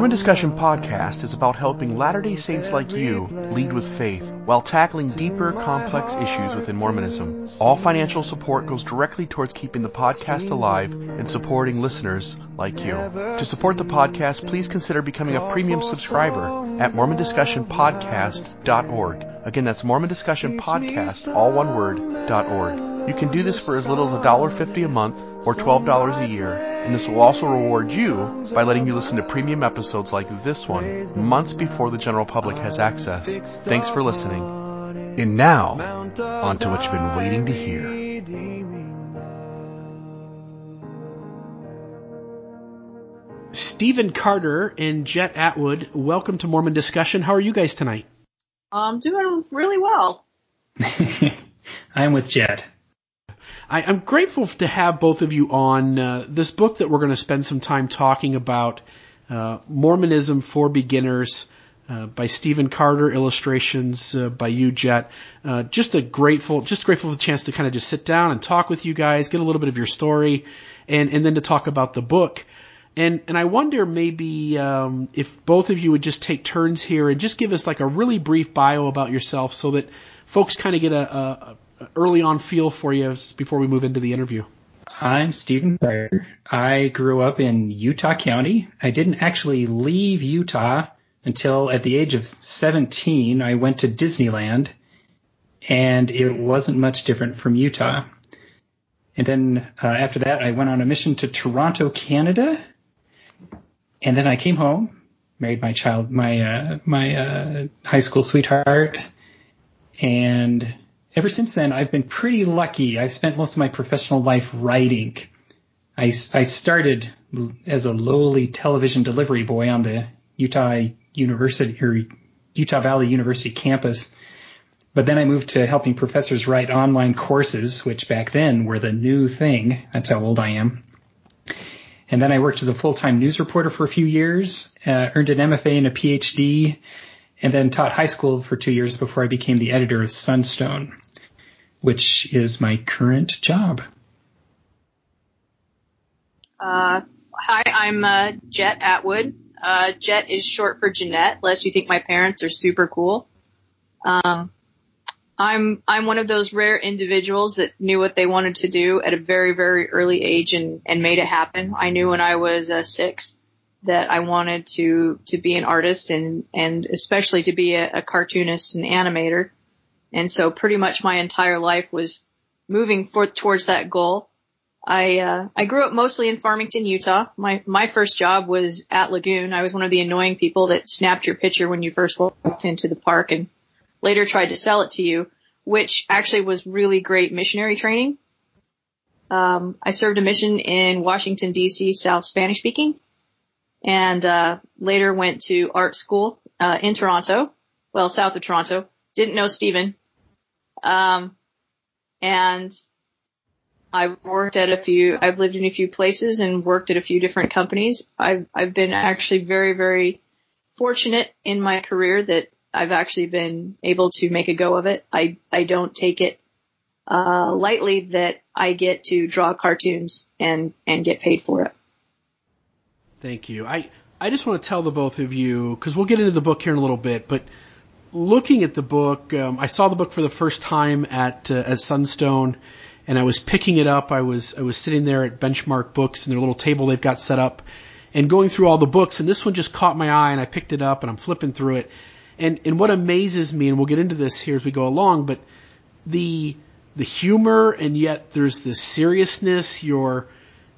Mormon Discussion Podcast is about helping Latter day Saints like you lead with faith while tackling deeper, complex issues within Mormonism. All financial support goes directly towards keeping the podcast alive and supporting listeners like you. To support the podcast, please consider becoming a premium subscriber at MormonDiscussionPodcast.org. Again, that's MormonDiscussionPodcast, all one word, .org. You can do this for as little as $1.50 a month or $12 a year, and this will also reward you by letting you listen to premium episodes like this one months before the general public has access. Thanks for listening. And now, on to what you've been waiting to hear. Stephen Carter and Jett Atwood, welcome to Mormon Discussion. How are you guys tonight? I'm doing really well. I'm with Jett. I, am grateful to have both of you on uh, this book that we're going to spend some time talking about, uh, Mormonism for Beginners. Uh, by Stephen Carter, illustrations uh, by you, Jett. Uh, just a grateful, just grateful for the chance to kind of just sit down and talk with you guys, get a little bit of your story, and and then to talk about the book. And and I wonder maybe um, if both of you would just take turns here and just give us like a really brief bio about yourself, so that folks kind of get a, a, early on feel for you before we move into the interview? I'm Stephen. I grew up in Utah County. I didn't actually leave Utah until at the age of 17. I went to Disneyland, and it wasn't much different from Utah. And then uh, after that, I went on a mission to Toronto, Canada. And then I came home, married my child, my uh, my uh, high school sweetheart, and ever since then, I've been pretty lucky. I spent most of my professional life writing. I, I started as a lowly television delivery boy on the Utah University or Utah Valley University campus. But then I moved to helping professors write online courses, which back then were the new thing. That's how old I am. And then I worked as a full-time news reporter for a few years, uh, earned an MFA and a PhD, and then taught high school for two years before I became the editor of Sunstone, which is my current job. Uh, hi, I'm uh, Jett Atwood. Uh, Jett is short for Jeanette, lest you think my parents are super cool. Um, I'm I'm one of those rare individuals that knew what they wanted to do at a very very early age and and made it happen. I knew when I was uh, six that I wanted to to be an artist and and especially to be a, a cartoonist and animator. And so pretty much my entire life was moving forth towards that goal. I uh, I grew up mostly in Farmington, Utah. My my first job was at Lagoon. I was one of the annoying people that snapped your picture when you first walked into the park and later tried to sell it to you, which actually was really great missionary training. Um, I served a mission in Washington D.C. South Spanish speaking, and uh, later went to art school uh, in Toronto, well, south of Toronto. Didn't know Stephen, um, and I've worked at a few. I've lived in a few places and worked at a few different companies. I've I've been actually very very fortunate in my career that I've actually been able to make a go of it. I I don't take it uh, lightly that I get to draw cartoons and and get paid for it. Thank you. I, I just want to tell the both of you, because we'll get into the book here in a little bit, but looking at the book, um, I saw the book for the first time at, uh, at Sunstone, and I was picking it up. I was, I was sitting there at Benchmark Books and their little table they've got set up, and going through all the books, and this one just caught my eye, and I picked it up, and I'm flipping through it. And, and what amazes me, and we'll get into this here as we go along, but the, the humor, and yet there's this seriousness, your,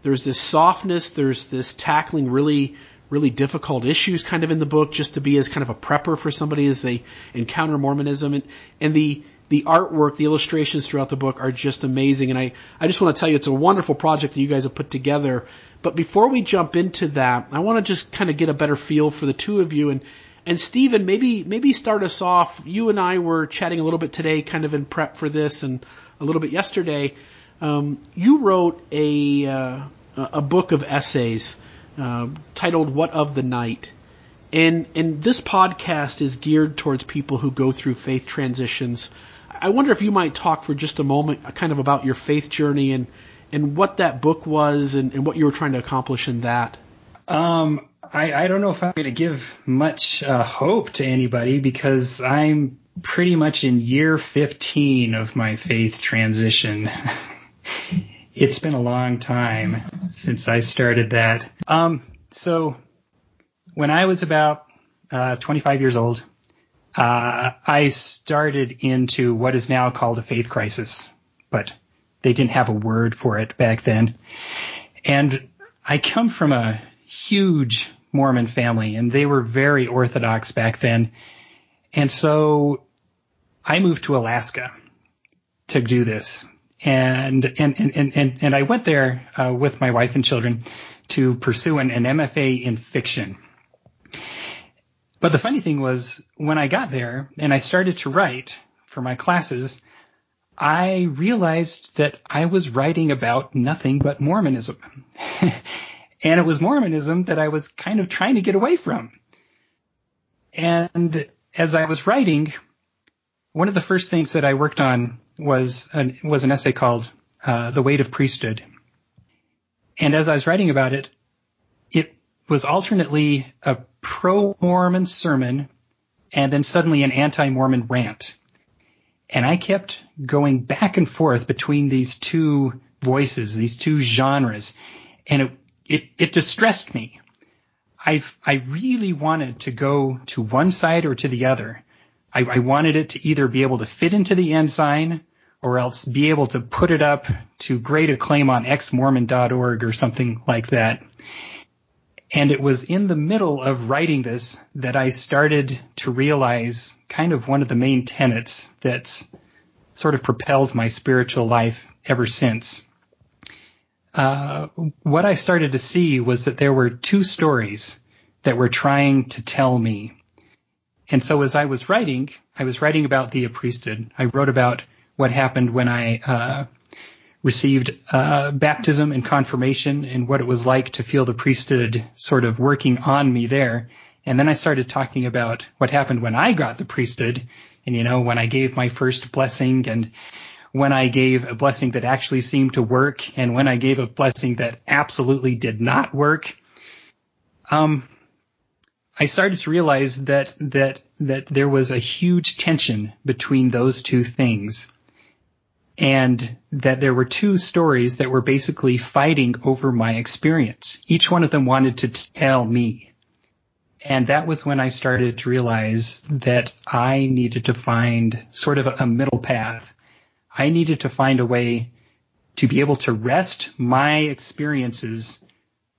there's this softness, there's this tackling really, really difficult issues kind of in the book just to be as kind of a prepper for somebody as they encounter Mormonism and, and the, the artwork, the illustrations throughout the book are just amazing. And I, I just want to tell you it's a wonderful project that you guys have put together. But before we jump into that, I want to just kind of get a better feel for the two of you and, and Stephen, maybe, maybe start us off. You and I were chatting a little bit today, kind of in prep for this and a little bit yesterday. Um, you wrote a uh, a book of essays uh, titled "What of the Night," and and this podcast is geared towards people who go through faith transitions. I wonder if you might talk for just a moment, uh, kind of about your faith journey and and what that book was and, and what you were trying to accomplish in that. Um, I, I don't know if I'm going to give much uh, hope to anybody because I'm pretty much in year 15 of my faith transition. it's been a long time since I started that. Um, so when I was about uh, 25 years old, uh, I started into what is now called a faith crisis, but they didn't have a word for it back then. And I come from a huge Mormon family and they were very orthodox back then. And so I moved to Alaska to do this. And, and, and, and, and I went there, uh, with my wife and children to pursue an, an MFA in fiction. But the funny thing was when I got there and I started to write for my classes, I realized that I was writing about nothing but Mormonism. and it was Mormonism that I was kind of trying to get away from. And as I was writing, one of the first things that I worked on was an, was an essay called uh, "The Weight of Priesthood," and as I was writing about it, it was alternately a pro-Mormon sermon and then suddenly an anti-Mormon rant. And I kept going back and forth between these two voices, these two genres, and it it, it distressed me. I I really wanted to go to one side or to the other. I, I wanted it to either be able to fit into the ensign or else be able to put it up to great acclaim on xmormon.org or something like that. And it was in the middle of writing this that I started to realize kind of one of the main tenets that's sort of propelled my spiritual life ever since. Uh, what I started to see was that there were two stories that were trying to tell me. And so as I was writing, I was writing about the priesthood. I wrote about what happened when I uh, received uh, baptism and confirmation and what it was like to feel the priesthood sort of working on me there. And then I started talking about what happened when I got the priesthood and, you know, when I gave my first blessing and when I gave a blessing that actually seemed to work and when I gave a blessing that absolutely did not work. Um, I started to realize that, that, that there was a huge tension between those two things and that there were two stories that were basically fighting over my experience. Each one of them wanted to tell me. And that was when I started to realize that I needed to find sort of a middle path. I needed to find a way to be able to wrest my experiences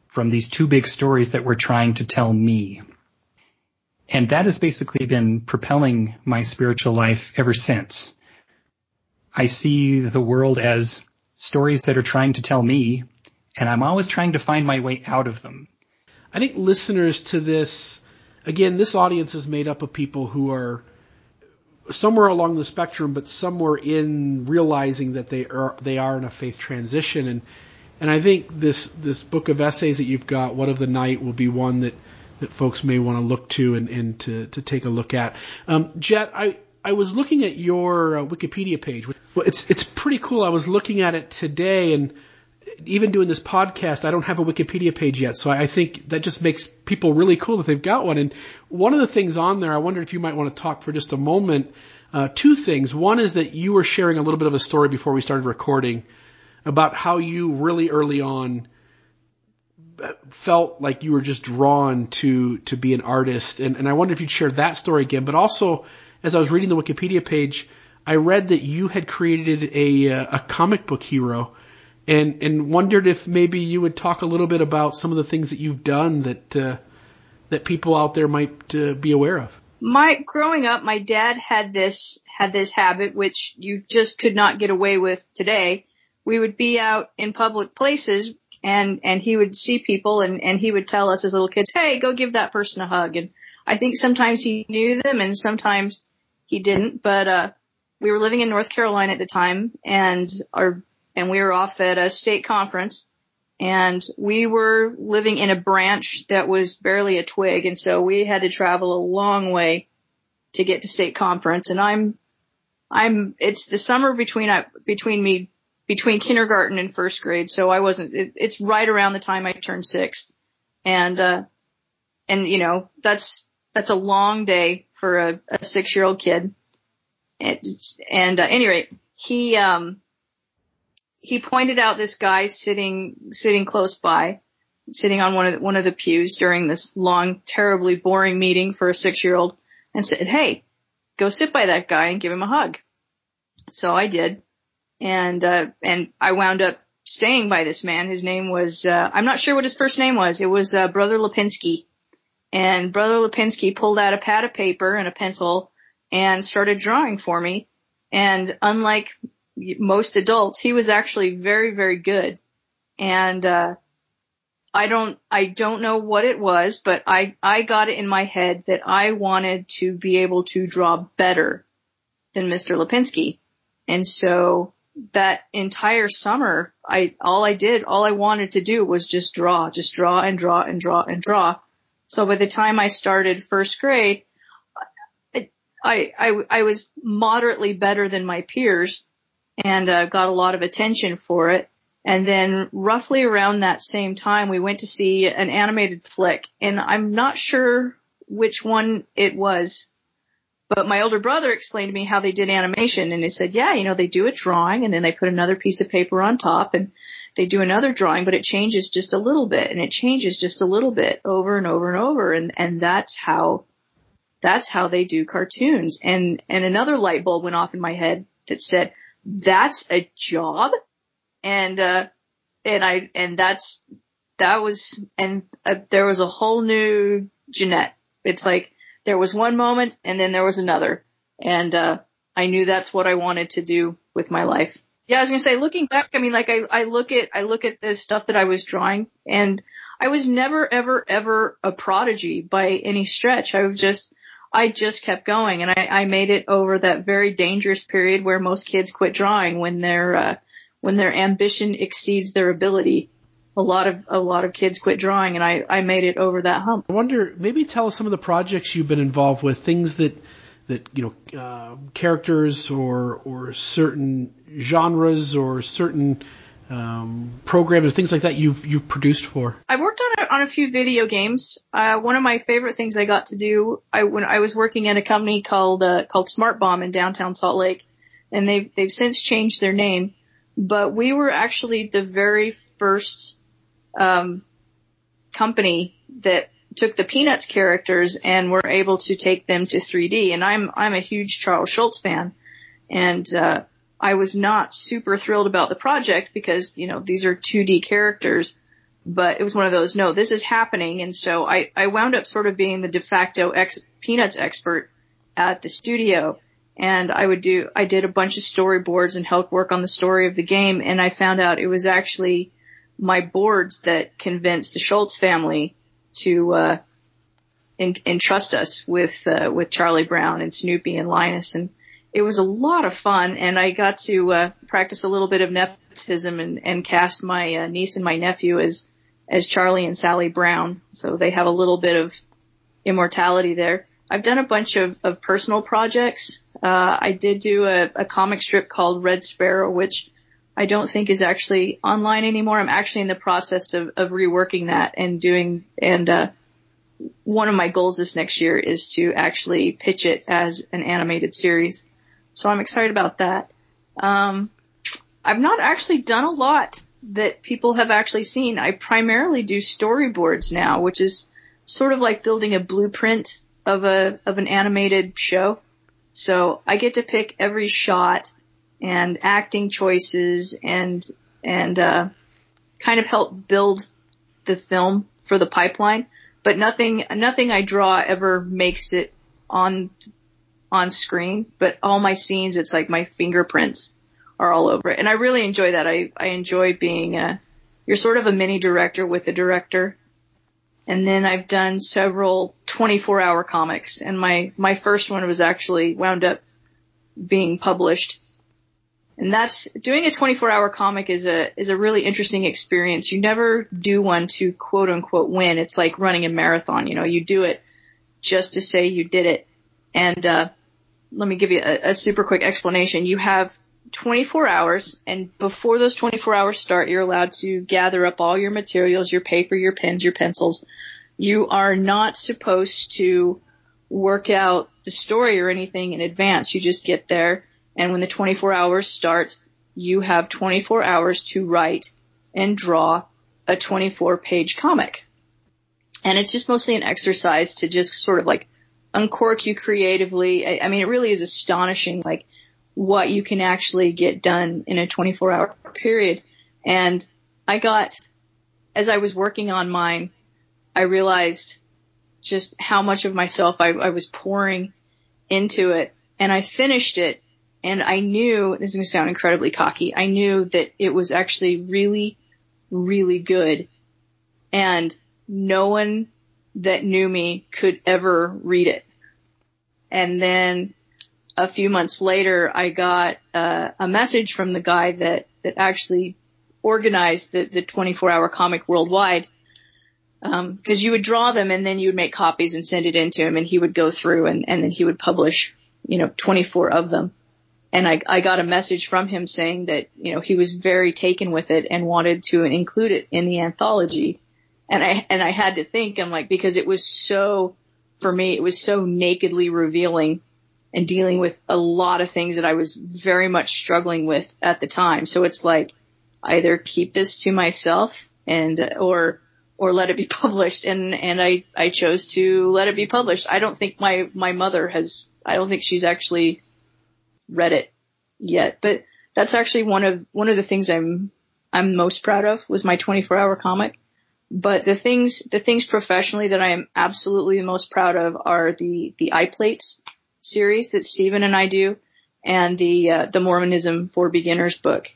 from these two big stories that were trying to tell me. And that has basically been propelling my spiritual life ever since. I see the world as stories that are trying to tell me, and I'm always trying to find my way out of them. I think listeners to this, again, this audience is made up of people who are somewhere along the spectrum, but somewhere in realizing that they are they are in a faith transition, and and I think this this book of essays that you've got, What of the Night, will be one that that folks may want to look to and, and to, to take a look at. Um, Jett, I, I was looking at your uh, Wikipedia page. Well, it's it's pretty cool. I was looking at it today, and even doing this podcast, I don't have a Wikipedia page yet. So I think that just makes people really cool that they've got one. And one of the things on there, I wondered if you might want to talk for just a moment. Uh, two things. One is that you were sharing a little bit of a story before we started recording about how you really early on felt like you were just drawn to to be an artist, and, and I wonder if you'd share that story again. But also, as I was reading the Wikipedia page, I read that you had created a a comic book hero, and and wondered if maybe you would talk a little bit about some of the things that you've done that uh, that people out there might uh, be aware of. My growing up, my dad had this had this habit which you just could not get away with today. We would be out in public places and and he would see people and and he would tell us as little kids, "Hey, go give that person a hug." And I think sometimes he knew them and sometimes he didn't, but uh we were living in North Carolina at the time and our and we were off at a state conference and we were living in a branch that was barely a twig and so we had to travel a long way to get to state conference and I'm I'm it's the summer between I between me between kindergarten and first grade. So I wasn't, it, it's right around the time I turned six. And, uh, and you know, that's, that's a long day for a, a six year old kid. And, and uh, any rate, he, um, he pointed out this guy sitting, sitting close by, sitting on one of the, one of the pews during this long, terribly boring meeting for a six year old and said, Hey, go sit by that guy and give him a hug. So I did. And, uh, and I wound up staying by this man. His name was, uh, I'm not sure what his first name was. It was, uh, Brother Lipinski. And Brother Lipinski pulled out a pad of paper and a pencil and started drawing for me. And unlike most adults, he was actually very, very good. And, uh, I don't, I don't know what it was, but I, I got it in my head that I wanted to be able to draw better than Mr. Lipinski. And so that entire summer, I, all I did, all I wanted to do was just draw, just draw and draw and draw and draw. So by the time I started first grade, I, I, I was moderately better than my peers and uh, got a lot of attention for it. And then roughly around that same time, we went to see an animated flick and I'm not sure which one it was, but my older brother explained to me how they did animation and he said, yeah, you know, they do a drawing and then they put another piece of paper on top and they do another drawing, but it changes just a little bit and it changes just a little bit over and over and over. And, and that's how, that's how they do cartoons. And, and another light bulb went off in my head that said, that's a job. And, uh, and I, and that's, that was, and uh, there was a whole new Jeanette. It's like there was one moment and then there was another. And, uh, I knew that's what I wanted to do with my life. Yeah, I was gonna say, looking back, I mean, like I, I look at, I look at the stuff that I was drawing and I was never, ever, ever a prodigy by any stretch. I was just, I just kept going and I, I made it over that very dangerous period where most kids quit drawing when their, uh, when their ambition exceeds their ability. A lot of, a lot of kids quit drawing and I, I made it over that hump. I wonder, maybe tell us some of the projects you've been involved with, things that, that, you know, uh, characters or, or certain genres or certain, um, programs or things like that you've you've produced for? I worked on a, on a few video games. Uh, one of my favorite things I got to do, I when I was working at a company called uh, called Smart Bomb in downtown Salt Lake, and they've they've since changed their name, but we were actually the very first um, company that took the Peanuts characters and were able to take them to 3D. And I'm I'm a huge Charles Schulz fan, and uh, I was not super thrilled about the project because, you know, these are 2D characters, but it was one of those, no, this is happening. And so I, I wound up sort of being the de facto ex, Peanuts expert at the studio. And I would do, I did a bunch of storyboards and helped work on the story of the game. And I found out it was actually my boards that convinced the Schulz family to, uh, entrust us with, uh, with Charlie Brown and Snoopy and Linus. And, it was a lot of fun and I got to uh, practice a little bit of nepotism and, and cast my uh, niece and my nephew as as Charlie and Sally Brown. So they have a little bit of immortality there. I've done a bunch of, of personal projects. Uh, I did do a, a comic strip called Red Sparrow, which I don't think is actually online anymore. I'm actually in the process of, of reworking that and doing, and, uh, one of my goals this next year is to actually pitch it as an animated series. So I'm excited about that. Um, I've not actually done a lot that people have actually seen. I primarily do storyboards now, which is sort of like building a blueprint of a of an animated show. So I get to pick every shot and acting choices and and uh, kind of help build the film for the pipeline. But nothing nothing I draw ever makes it on on screen, but all my scenes, it's like my fingerprints are all over it. And I really enjoy that. I, I enjoy being a, you're sort of a mini director with the director. And then I've done several 24 hour comics and my, my first one was actually wound up being published. And that's doing a 24 hour comic is a, is a really interesting experience. You never do one to quote unquote win. It's like running a marathon. You know, you do it just to say you did it. And, uh, let me give you a, a super quick explanation. You have 24 hours and before those 24 hours start, you're allowed to gather up all your materials, your paper, your pens, your pencils, You are not supposed to work out the story or anything in advance. You just get there and when the 24 hours starts, you have 24 hours to write and draw a 24 page comic. And it's just mostly an exercise to just sort of like uncork you creatively. I, I mean, it really is astonishing, like what you can actually get done in a 24 hour period. And I got, as I was working on mine, I realized just how much of myself I, I was pouring into it and I finished it and I knew, this is going to sound incredibly cocky, I knew that it was actually really, really good. And no one that knew me could ever read it. And then a few months later, I got uh, a message from the guy that, that actually organized the, the 24 hour comic worldwide. Um, cause you would draw them and then you would make copies and send it in to him and he would go through and, and then he would publish, you know, 24 of them and I, I got a message from him saying that, you know, he was very taken with it and wanted to include it in the anthology. And I, and I had to think, I'm like, because it was so, for me, it was so nakedly revealing and dealing with a lot of things that I was very much struggling with at the time. So it's like, either keep this to myself and, uh, or, or let it be published. And, and I, I chose to let it be published. I don't think my, my mother has, I don't think she's actually read it yet, but that's actually one of one of the things I'm I'm most proud of was my 24 hour comic. But the things the things professionally that I am absolutely the most proud of are the the iPlates series that Stephen and I do, and the uh, the Mormonism for Beginners book.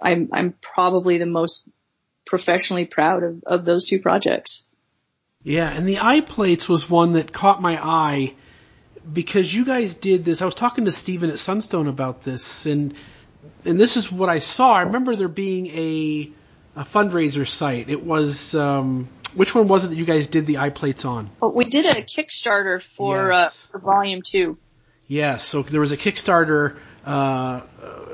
I'm I'm probably the most professionally proud of, of those two projects. Yeah, and the iPlates was one that caught my eye because you guys did this. I was talking to Stephen at Sunstone about this, and and this is what I saw. I remember there being a a fundraiser site. It was um, which one was it that you guys did the iPlates on? Oh, we did a Kickstarter for uh, yes. uh, for Volume Two. Yes, so there was a Kickstarter, uh,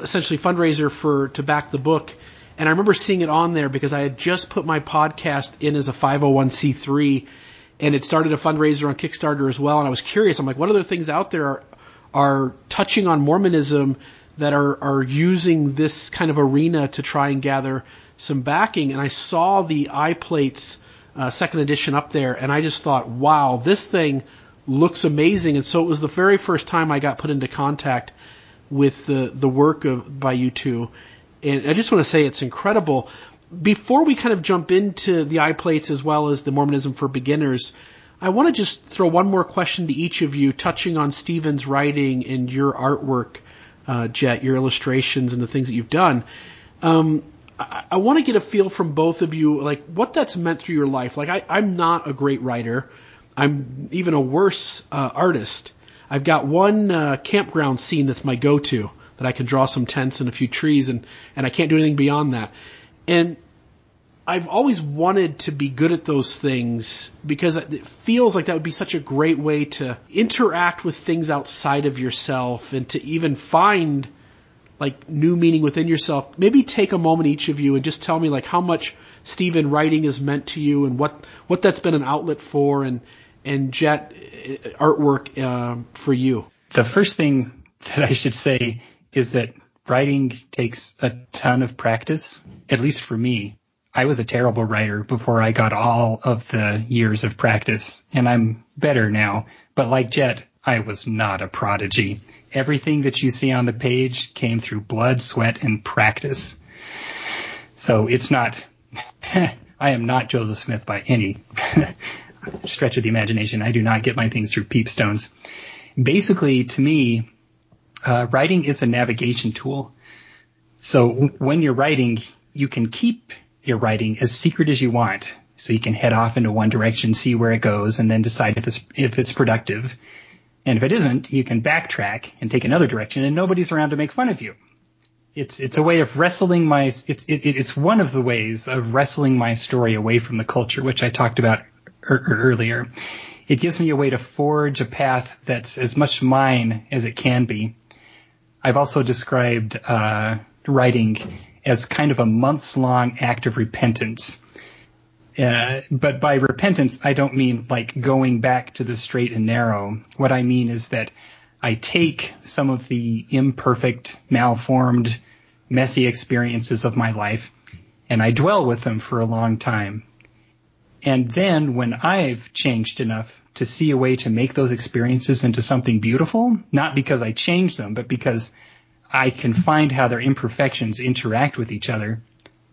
essentially fundraiser for to back the book, and I remember seeing it on there because I had just put my podcast in as a 501c3 and it started a fundraiser on Kickstarter as well. And I was curious. I'm like, what other things out there are, are touching on Mormonism that are are using this kind of arena to try and gather some backing? And I saw the iPlates uh, second edition up there, and I just thought, wow, this thing looks amazing. And so it was the very first time I got put into contact with the the work of by you two. And I just want to say it's incredible before we kind of jump into the iPlates as well as the Mormonism for beginners, I want to just throw one more question to each of you, touching on Stephen's writing and your artwork, uh, Jett, your illustrations and the things that you've done. Um, I, I want to get a feel from both of you, like what that's meant through your life. Like I, I'm not a great writer. I'm even a worse uh, artist. I've got one uh, campground scene that's my go-to that I can draw some tents and a few trees, and and I can't do anything beyond that. And I've always wanted to be good at those things because it feels like that would be such a great way to interact with things outside of yourself and to even find like new meaning within yourself. Maybe take a moment each of you and just tell me like how much Stephen writing has meant to you and what what that's been an outlet for and and Jett uh, artwork uh, for you. The first thing that I should say is that writing takes a ton of practice, at least for me. I was a terrible writer before I got all of the years of practice, and I'm better now. But like Jett, I was not a prodigy. Everything that you see on the page came through blood, sweat, and practice. So it's not, I am not Joseph Smith by any stretch of the imagination. I do not get my things through peepstones. Basically, to me, uh, writing is a navigation tool. So when you're writing, you can keep your writing as secret as you want. So you can head off into one direction, see where it goes, and then decide if it's, if it's productive. And if it isn't, you can backtrack and take another direction and nobody's around to make fun of you. It's, it's a way of wrestling my, it's, it, it's one of the ways of wrestling my story away from the culture, which I talked about er, er, earlier. It gives me a way to forge a path that's as much mine as it can be. I've also described, uh, writing as kind of a months long act of repentance. Uh, but by repentance, I don't mean like going back to the straight and narrow. What I mean is that I take some of the imperfect, malformed, messy experiences of my life and I dwell with them for a long time. And then when I've changed enough to see a way to make those experiences into something beautiful, not because I changed them, but because I can find how their imperfections interact with each other,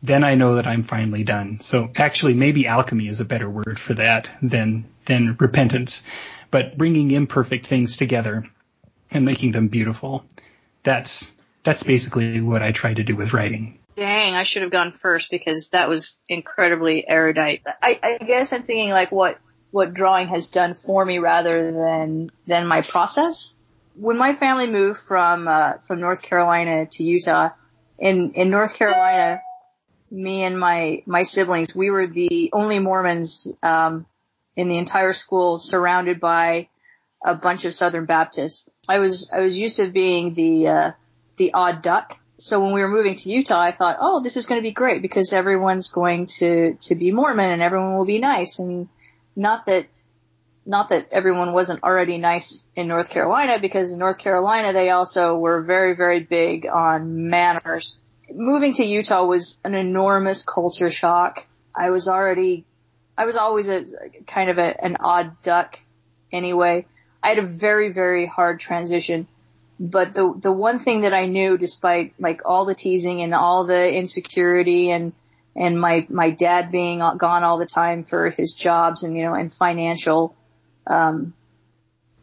then I know that I'm finally done. So actually, maybe alchemy is a better word for that than than repentance. But bringing imperfect things together and making them beautiful, that's that's basically what I try to do with writing. Dang, I should have gone first because that was incredibly erudite. I, I guess I'm thinking like what what drawing has done for me rather than than my process. When my family moved from uh, from North Carolina to Utah, in in North Carolina, me and my my siblings, we were the only Mormons um, in the entire school, surrounded by a bunch of Southern Baptists. I was I was used to being the uh, the odd duck. So when we were moving to Utah, I thought, oh, this is going to be great because everyone's going to to be Mormon and everyone will be nice. And not that not that everyone wasn't already nice in North Carolina because in North Carolina they also were very very big on manners moving to Utah was an enormous culture shock. I was already, I was always a kind of a, an odd duck anyway. I had a very, very hard transition. But the, the one thing that I knew despite like all the teasing and all the insecurity and, and my, my dad being gone all the time for his jobs and, you know, and financial, um,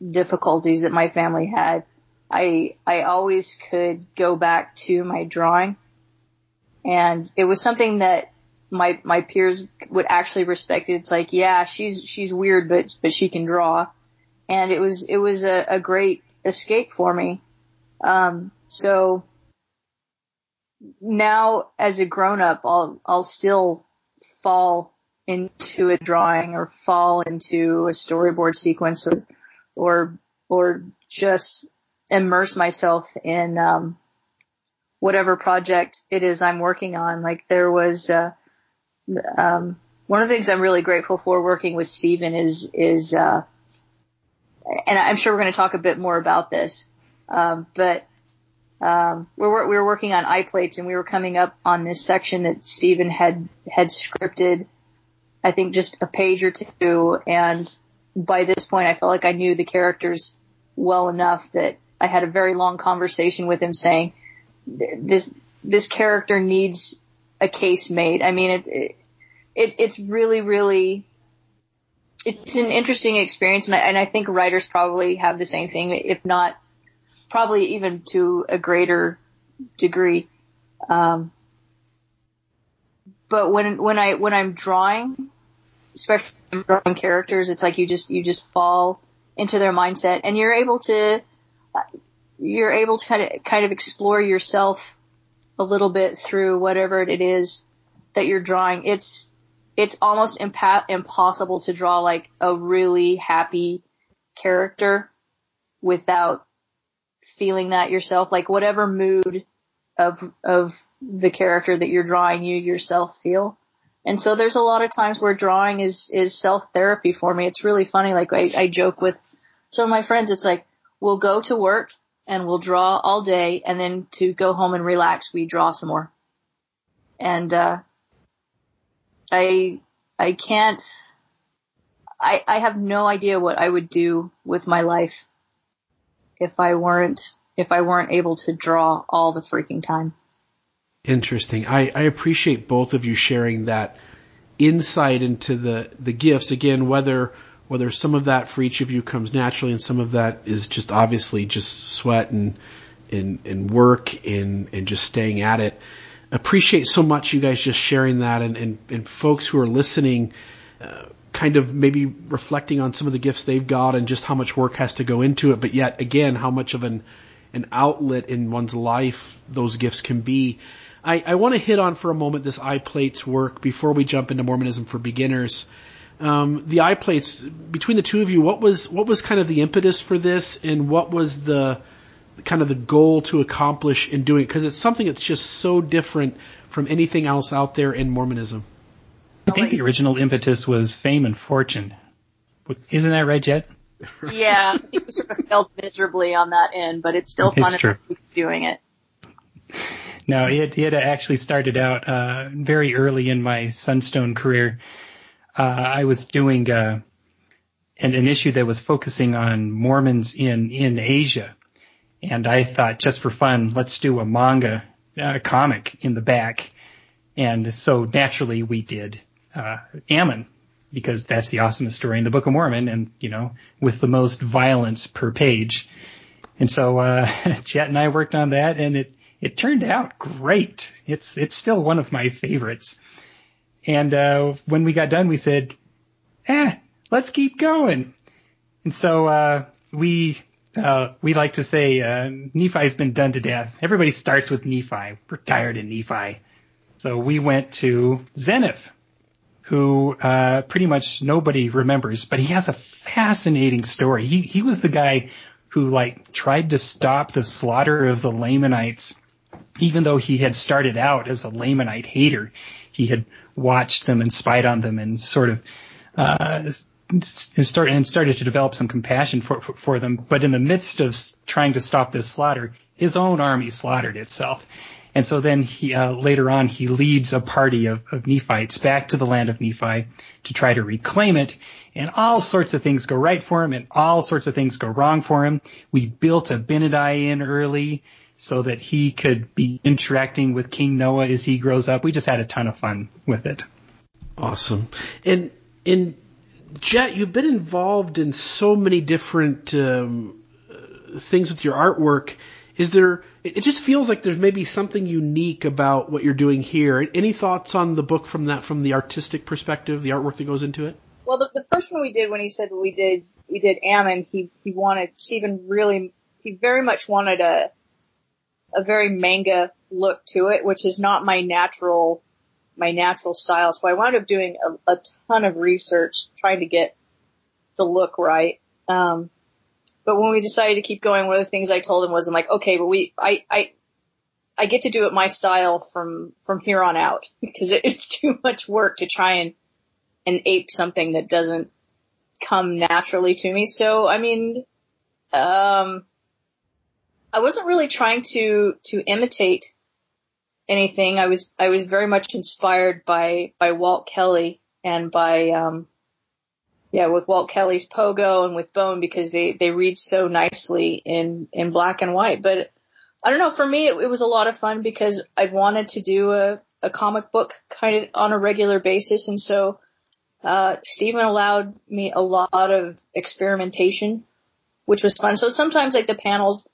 difficulties that my family had, I, I always could go back to my drawing and it was something that my my peers would actually respect it. It's like, yeah, she's she's weird, but but she can draw, and it was it was a, a great escape for me. Um, so now as a grown up, I'll I'll still fall into a drawing or fall into a storyboard sequence or or or just immerse myself in um, whatever project it is I'm working on. Like there was, uh, um, one of the things I'm really grateful for working with Stephen is, is, uh, and I'm sure we're going to talk a bit more about this, um, but, um, we were, we were working on iPlates and we were coming up on this section that Stephen had, had scripted, I think just a page or two. And by this point, I felt like I knew the characters well enough that I had a very long conversation with him saying, this this character needs a case made. I mean, it, it it's really really it's an interesting experience, and I, and I think writers probably have the same thing, if not probably even to a greater degree. Um, but when when I when I'm drawing, especially drawing characters, it's like you just you just fall into their mindset, and you're able to you're able to kind of kind of explore yourself a little bit through whatever it is that you're drawing. It's it's almost impa- impossible to draw like a really happy character without feeling that yourself. Like whatever mood of of the character that you're drawing, you yourself feel. And so there's a lot of times where drawing is is self therapy for me. It's really funny. Like I, I joke with some of my friends. It's like we'll go to work and we'll draw all day and then to go home and relax, we draw some more. And, uh, I, I can't, I, I have no idea what I would do with my life if I weren't, if I weren't able to draw all the freaking time. Interesting. I, I appreciate both of you sharing that insight into the, the gifts. Again, whether whether some of that for each of you comes naturally and some of that is just obviously just sweat and and, and work and, and just staying at it. Appreciate so much you guys just sharing that and, and, and folks who are listening, uh, kind of maybe reflecting on some of the gifts they've got and just how much work has to go into it, but yet again, how much of an, an outlet in one's life those gifts can be. I, I want to hit on for a moment this iPlates work before we jump into Mormonism for beginners um, the iPlates between the two of you. What was what was kind of the impetus for this, and what was the kind of the goal to accomplish in doing it? Because it's something that's just so different from anything else out there in Mormonism. I think the original impetus was fame and fortune. Isn't that right, Jett? yeah, it sort of failed miserably on that end, but it's still fun It's true. doing it. No, it it actually started out uh, very early in my Sunstone career. Uh, I was doing uh, an, an issue that was focusing on Mormons in in Asia, and I thought just for fun, let's do a manga uh, comic in the back, and so naturally we did uh, Ammon because that's the awesomest story in the Book of Mormon, and you know with the most violence per page. And so uh, Jett and I worked on that, and it it turned out great. It's it's still one of my favorites. And uh, when we got done, we said, "Eh, let's keep going." And so uh, we uh, we like to say uh, Nephi's been done to death. Everybody starts with Nephi. We're tired of Nephi. So we went to Zeniff, who uh, pretty much nobody remembers, but he has a fascinating story. He he was the guy who like tried to stop the slaughter of the Lamanites, even though he had started out as a Lamanite hater. He had watched them and spied on them and sort of uh, started and started to develop some compassion for, for for them. But in the midst of trying to stop this slaughter, his own army slaughtered itself. And so then he, uh, later on, he leads a party of, of Nephites back to the land of Nephi to try to reclaim it. And all sorts of things go right for him and all sorts of things go wrong for him. We built Abinadi in early so that he could be interacting with King Noah as he grows up. We just had a ton of fun with it. Awesome. And in Jett, you've been involved in so many different um, uh, things with your artwork. Is there? It just feels like there's maybe something unique about what you're doing here. Any thoughts on the book from that, from the artistic perspective, the artwork that goes into it? Well, the, the first one we did when he said we did we did Ammon, he he wanted Stephen really he very much wanted a a very manga look to it, which is not my natural my natural style. So I wound up doing a, a ton of research trying to get the look right. Um, but when we decided to keep going, one of the things I told him was, I'm like, okay, but we, I, I, I get to do it my style from, from here on out because it's too much work to try and, and ape something that doesn't come naturally to me. So, I mean, um, I wasn't really trying to, to imitate anything. I was, I was very much inspired by, by Walt Kelly and by, um, yeah, with Walt Kelly's Pogo and with Bone because they, they read so nicely in, in black and white. But I don't know, for me, it, it was a lot of fun because I wanted to do a, a comic book kind of on a regular basis. And so, uh, Stephen allowed me a lot of experimentation, which was fun. So sometimes like the panels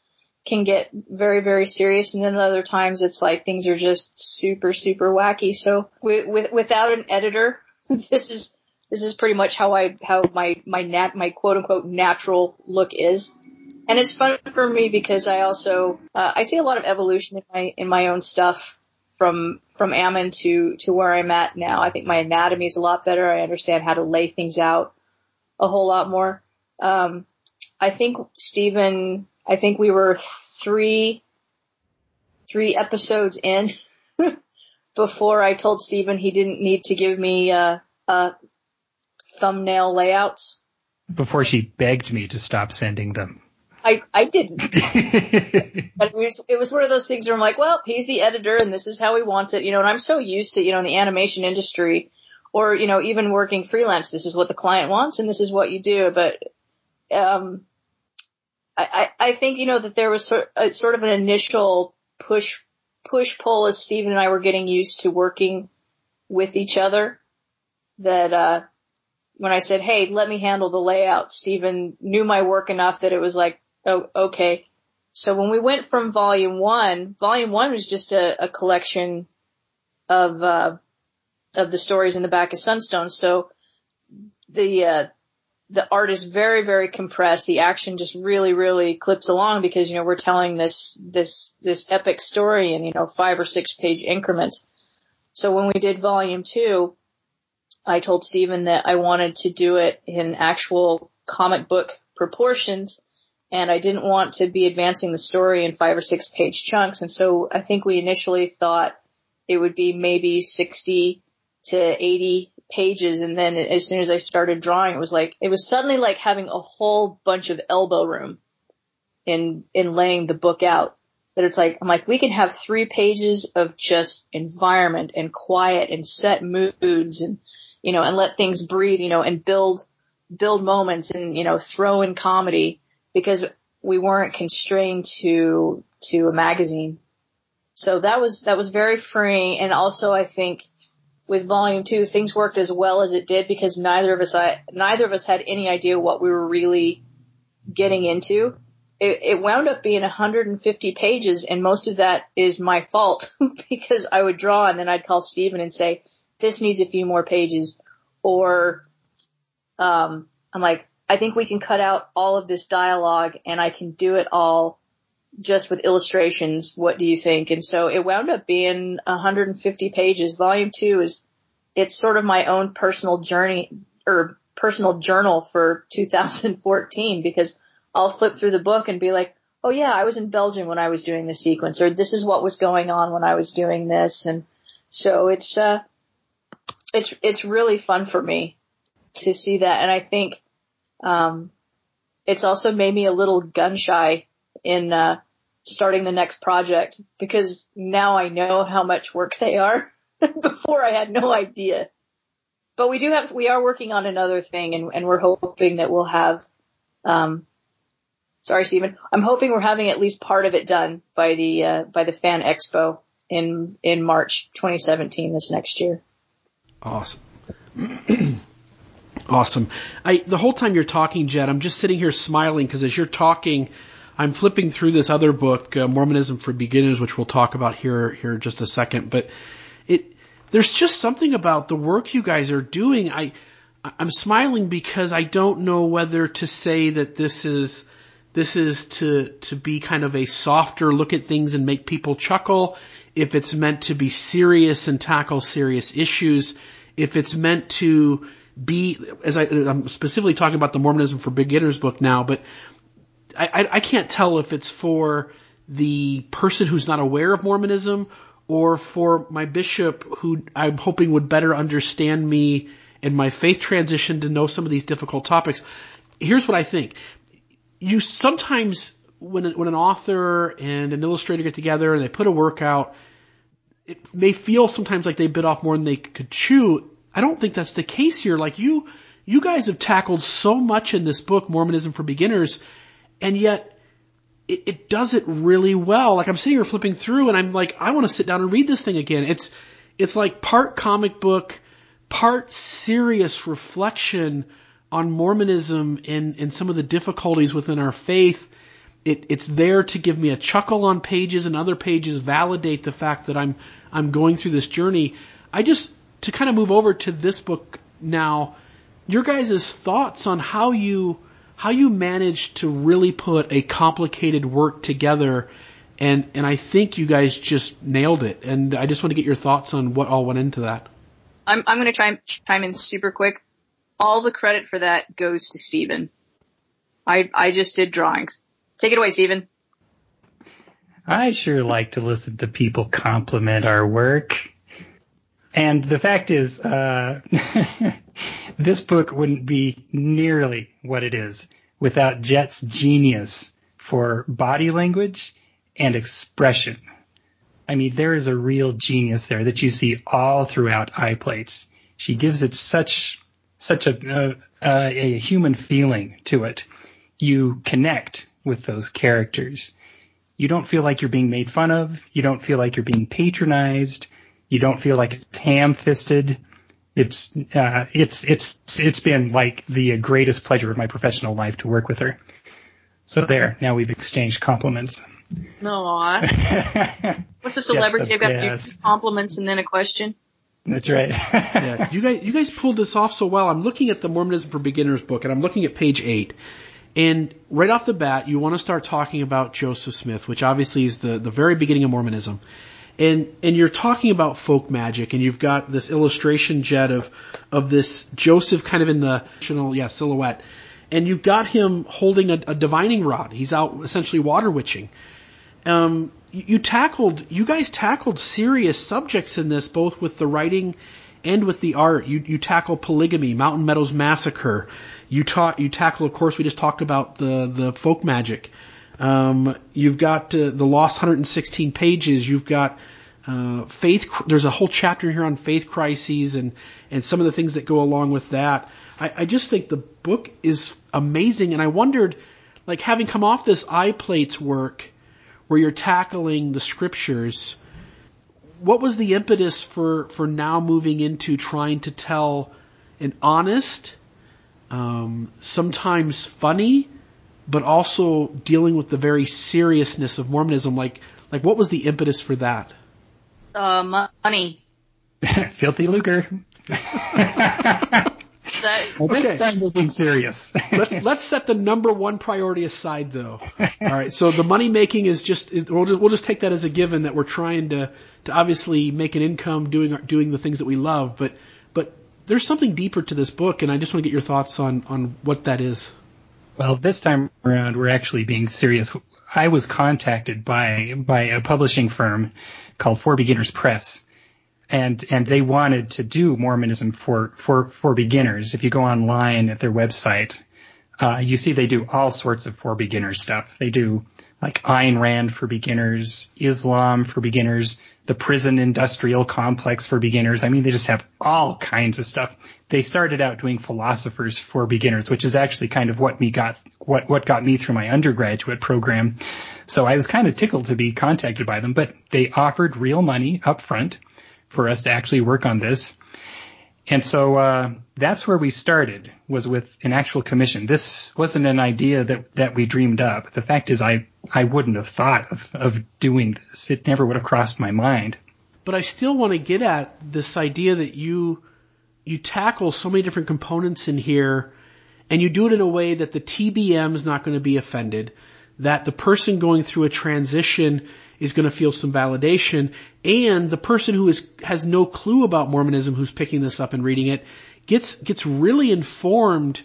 can get very, very serious. And then other times it's like things are just super, super wacky. So with, with, without an editor, this is, this is pretty much how I, how my, my nat, my quote unquote natural look is. And it's fun for me because I also, uh, I see a lot of evolution in my, in my own stuff from, from Ammon to, to where I'm at now. I think my anatomy is a lot better. I understand how to lay things out a whole lot more. Um, I think Stephen, I think we were three, three episodes in before I told Stephen he didn't need to give me, uh, uh, thumbnail layouts. Before she begged me to stop sending them. I, I didn't. But it was, it was one of those things where I'm like, well, he's the editor and this is how he wants it, you know, and I'm so used to, you know, in the animation industry or, you know, even working freelance, this is what the client wants and this is what you do. But, um, I, I, I think, you know, that there was sort, a, sort of an initial push, push pull as Stephen and I were getting used to working with each other that, uh, when I said, Hey, let me handle the layout, Stephen knew my work enough that it was like, Oh, okay. So when we went from volume one, volume one was just a, a collection of, uh, of the stories in the back of Sunstone. So the, uh, the art is very, very compressed. The action just really, really clips along because, you know, we're telling this, this, this epic story in, you know, five or six page increments. So when we did volume two, I told Stephen that I wanted to do it in actual comic book proportions and I didn't want to be advancing the story in five or six page chunks. And so I think we initially thought it would be maybe 60 to 80 pages and then as soon as I started drawing, it was like, it was suddenly like having a whole bunch of elbow room in, in laying the book out. That it's like, I'm like, we can have three pages of just environment and quiet and set moods and, you know, and let things breathe, you know, and build, build moments and, you know, throw in comedy because we weren't constrained to, to a magazine. So that was, that was very freeing. And also I think with volume two, things worked as well as it did because neither of us, I, neither of us had any idea what we were really getting into it, it wound up being 150 pages and most of that is my fault because I would draw and then I'd call Stephen and say, this needs a few more pages or, um, I'm like, I think we can cut out all of this dialogue and I can do it all just with illustrations. What do you think? And so it wound up being 150 pages. Volume two is, it's sort of my own personal journey or personal journal for 2014 because I'll flip through the book and be like, oh yeah, I was in Belgium when I was doing the sequence, or this is what was going on when I was doing this, and so it's uh, it's it's really fun for me to see that, and I think um, it's also made me a little gun shy in uh, starting the next project because now I know how much work they are. Before I had no idea. But we do have, we are working on another thing and, and we're hoping that we'll have, um, sorry, Stephen. I'm hoping we're having at least part of it done by the uh, by the Fan Expo in in March 2017 this next year. Awesome. awesome. I the whole time you're talking, Jett, I'm just sitting here smiling because as you're talking, I'm flipping through this other book, uh, Mormonism for Beginners, which we'll talk about here here just a second. But it there's just something about the work you guys are doing. I I'm smiling because I don't know whether to say that this is this is to, to be kind of a softer look at things and make people chuckle. If it's meant to be serious and tackle serious issues. If it's meant to be, as I, I'm specifically talking about the Mormonism for Beginners book now, but I, I, I can't tell if it's for the person who's not aware of Mormonism or for my bishop who I'm hoping would better understand me and my faith transition to know some of these difficult topics. Here's what I think you sometimes when when an author and an illustrator get together and they put a work out, it may feel sometimes like they bit off more than they could chew. I don't think that's the case here. Like you, you guys have tackled so much in this book, Mormonism for Beginners, and yet it, it does it really well. Like I'm sitting here flipping through and I'm like, I want to sit down and read this thing again. It's, it's like part comic book, part serious reflection on Mormonism and, and some of the difficulties within our faith. It, it's there to give me a chuckle on pages and other pages validate the fact that I'm, I'm going through this journey. I just, to kind of move over to this book now, your guys' thoughts on how you, how you managed to really put a complicated work together and, and I think you guys just nailed it. And I just want to get your thoughts on what all went into that. I'm, I'm going to try chime in super quick all the credit for that goes to Stephen. I, I just did drawings. Take it away, Stephen. I sure like to listen to people compliment our work. And the fact is, uh, this book wouldn't be nearly what it is without Jett's genius for body language and expression. I mean, there is a real genius there that you see all throughout iPlates. She gives it such such a, uh, a human feeling to it. You connect with those characters. You don't feel like you're being made fun of. You don't feel like you're being patronized. You don't feel like it's ham-fisted. It's uh, it's it's it's been like the greatest pleasure of my professional life to work with her. So there, now we've exchanged compliments. No, what's a celebrity? Yes, They've got two compliments and then a question. That's right. yeah, you guys, you guys pulled this off so well. I'm looking at the Mormonism for Beginners book, and I'm looking at page eight. And right off the bat, you want to start talking about Joseph Smith, which obviously is the, the very beginning of Mormonism. And, and you're talking about folk magic, and you've got this illustration Jett of, of this Joseph kind of in the, yeah, silhouette. And you've got him holding a, a divining rod. He's out essentially water witching. Um, you tackled, you guys tackled serious subjects in this, both with the writing and with the art. You you tackle polygamy, Mountain Meadows Massacre. You taught you tackle, of course, we just talked about the the folk magic. Um, you've got uh, the lost 116 pages. You've got uh, faith. There's a whole chapter here on faith crises and and some of the things that go along with that. I, I just think the book is amazing, and I wondered, like having come off this iPlates work, where you're tackling the scriptures, what was the impetus for for now moving into trying to tell an honest, um, sometimes funny, but also dealing with the very seriousness of Mormonism? Like like what was the impetus for that? Uh, money. Filthy lucre. Well, this Okay. time we're being serious. let's let's set the number one priority aside though. All right, so the money making is just is, we'll just we'll just take that as a given that we're trying to to obviously make an income doing doing the things that we love, but but there's something deeper to this book, and I just want to get your thoughts on on what that is. Well, this time around, we're actually being serious. I was contacted by by a publishing firm called For Beginners Press, and and they wanted to do Mormonism for for for beginners. If you go online at their website, uh, you see they do all sorts of for beginners stuff. They do like Ayn Rand for beginners, Islam for beginners, the prison industrial complex for beginners. I mean, they just have all kinds of stuff. They started out doing philosophers for beginners, which is actually kind of what me got, what, what got me through my undergraduate program. So I was kind of tickled to be contacted by them, but they offered real money up front for us to actually work on this. And so uh, that's where we started was with an actual commission. This wasn't an idea that that we dreamed up. The fact is, I I wouldn't have thought of of doing this. It never would have crossed my mind. But I still want to get at this idea that you you tackle so many different components in here, and you do it in a way that the TBM is not going to be offended, that the person going through a transition is going to feel some validation, and the person who is has no clue about Mormonism who's picking this up and reading it gets gets really informed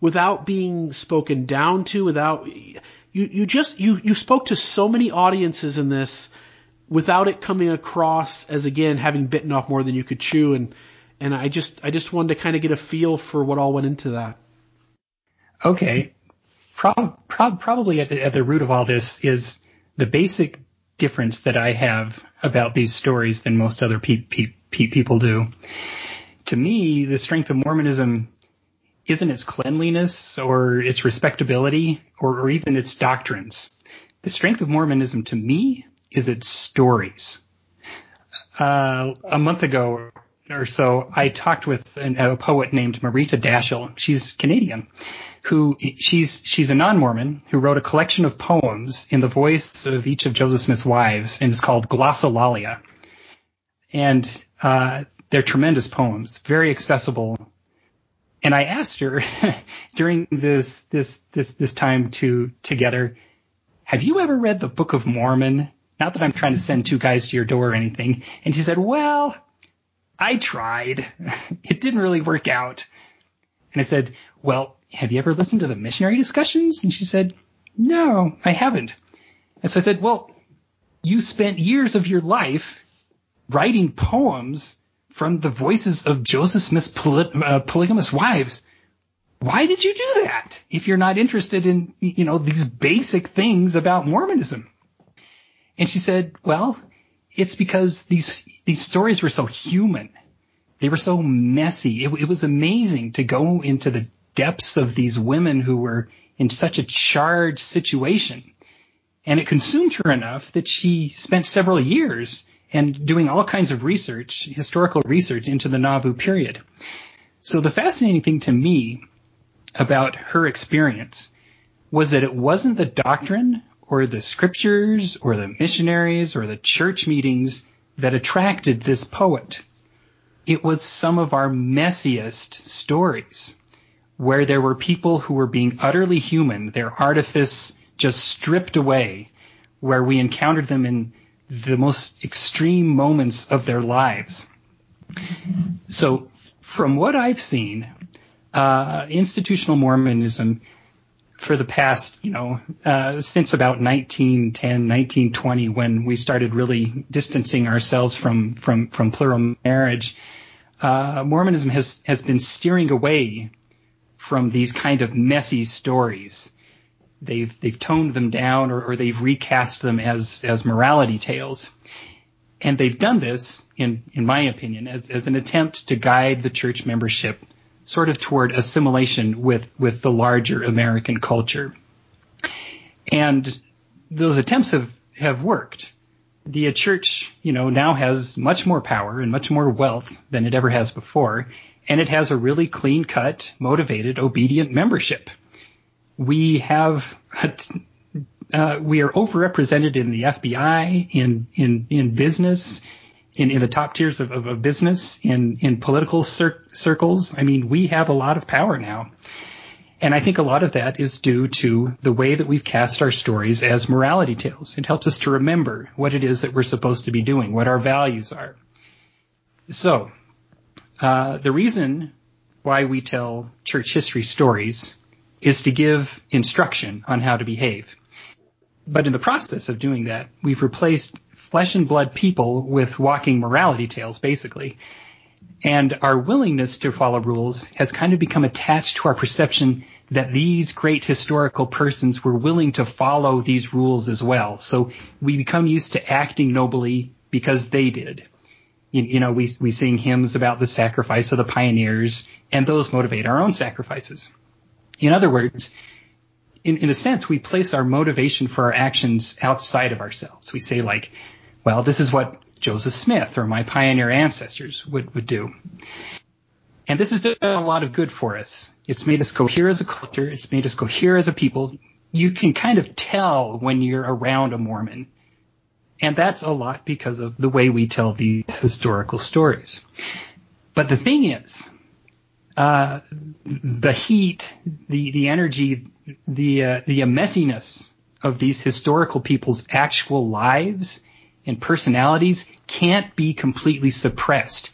without being spoken down to, without you you just you you spoke to so many audiences in this without it coming across as again having bitten off more than you could chew and and I just I just wanted to kind of get a feel for what all went into that. Okay, prob- prob- probably at the, at the root of all this is the basic difference that I have about these stories than most other pe- pe- pe- people do. To me, the strength of Mormonism isn't its cleanliness or its respectability or, or even its doctrines. The strength of Mormonism to me is its stories. Uh, a month ago or so, I talked with an, a poet named Marita Dachsel. She's Canadian who she's she's a non-Mormon who wrote a collection of poems in the voice of each of Joseph Smith's wives, and it's called Glossolalia. And uh, they're tremendous poems, very accessible. And I asked her during this this this this time to together, have you ever read the Book of Mormon? Not that I'm trying to send two guys to your door or anything. And she said, well, I tried. It didn't really work out. And I said, well, have you ever listened to the missionary discussions? And she said, no, I haven't. And so I said, well, you spent years of your life writing poems from the voices of Joseph Smith's poly- uh, polygamous wives. Why did you do that if you're not interested in, you know, these basic things about Mormonism? And she said, well, it's because these, these stories were so human. They were so messy. It, it was amazing to go into the depths of these women who were in such a charged situation. And it consumed her enough that she spent several years and doing all kinds of research, historical research into the Nauvoo period. So the fascinating thing to me about her experience was that it wasn't the doctrine or the scriptures or the missionaries or the church meetings that attracted this poet. It was some of our messiest stories where there were people who were being utterly human, their artifice just stripped away, where we encountered them in the most extreme moments of their lives. So from what I've seen, uh, institutional Mormonism for the past, you know, uh, since about 1910, 1920, when we started really distancing ourselves from, from, from plural marriage, uh, Mormonism has has been steering away from these kind of messy stories. They've they've toned them down or, or they've recast them as as morality tales. And they've done this, in, in my opinion, as, as an attempt to guide the church membership sort of toward assimilation with, with the larger American culture. And those attempts have, have worked. The church, you know, now has much more power and much more wealth than it ever has before, and it has a really clean cut, motivated, obedient membership. We have uh, we are overrepresented in the FBI, in in in business, in, in the top tiers of, of, of business, in in political cir- circles. I mean, we have a lot of power now. And I think a lot of that is due to the way that we've cast our stories as morality tales. It helps us to remember what it is that we're supposed to be doing, what our values are. So, uh, the reason why we tell church history stories is to give instruction on how to behave. But in the process of doing that, we've replaced flesh and blood people with walking morality tales, basically. And our willingness to follow rules has kind of become attached to our perception that these great historical persons were willing to follow these rules as well. So we become used to acting nobly because they did. You, you know, we, we sing hymns about the sacrifice of the pioneers and those motivate our own sacrifices. In other words, in, in a sense, we place our motivation for our actions outside of ourselves. We say like, well, this is what Joseph Smith or my pioneer ancestors would, would do. And this has done a lot of good for us. It's made us cohere as a culture. It's made us cohere as a people. You can kind of tell when you're around a Mormon. And that's a lot because of the way we tell these historical stories. But the thing is, uh, the heat, the the energy, the uh, the messiness of these historical people's actual lives and personalities can't be completely suppressed.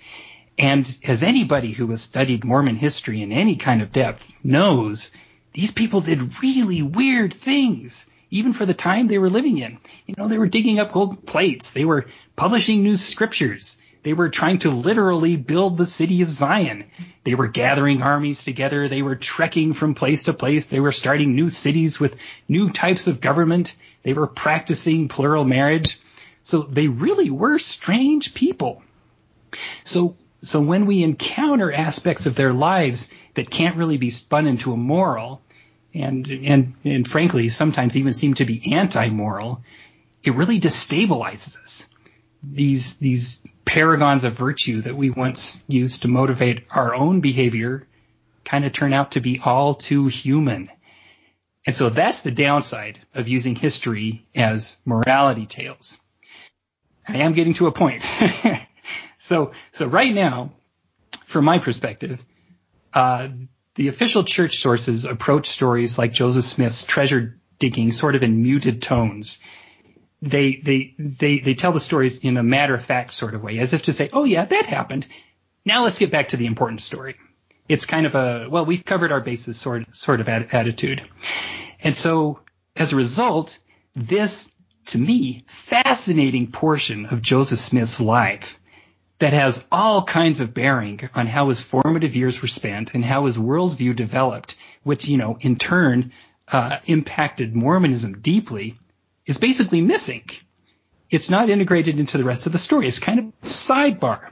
And as anybody who has studied Mormon history in any kind of depth knows, these people did really weird things, even for the time they were living in. You know, they were digging up gold plates. They were publishing new scriptures. They were trying to literally build the city of Zion. They were gathering armies together. They were trekking from place to place. They were starting new cities with new types of government. They were practicing plural marriage. So they really were strange people. So, so when we encounter aspects of their lives that can't really be spun into a moral, and, and, and frankly, sometimes even seem to be anti-moral, it really destabilizes us. These, these paragons of virtue that we once used to motivate our own behavior kind of turn out to be all too human. And so that's the downside of using history as morality tales. I am getting to a point. so, so right now, from my perspective, uh, the official church sources approach stories like Joseph Smith's treasure digging sort of in muted tones they they they they tell the stories in a matter of fact sort of way, as if to say, "Oh yeah, that happened. Now let's get back to the important story." It's kind of a well, we've covered our bases sort sort of attitude, and so as a result, this to me fascinating portion of Joseph Smith's life that has all kinds of bearing on how his formative years were spent and how his worldview developed, which you know in turn uh, impacted Mormonism deeply is basically missing. It's not integrated into the rest of the story. It's kind of sidebar.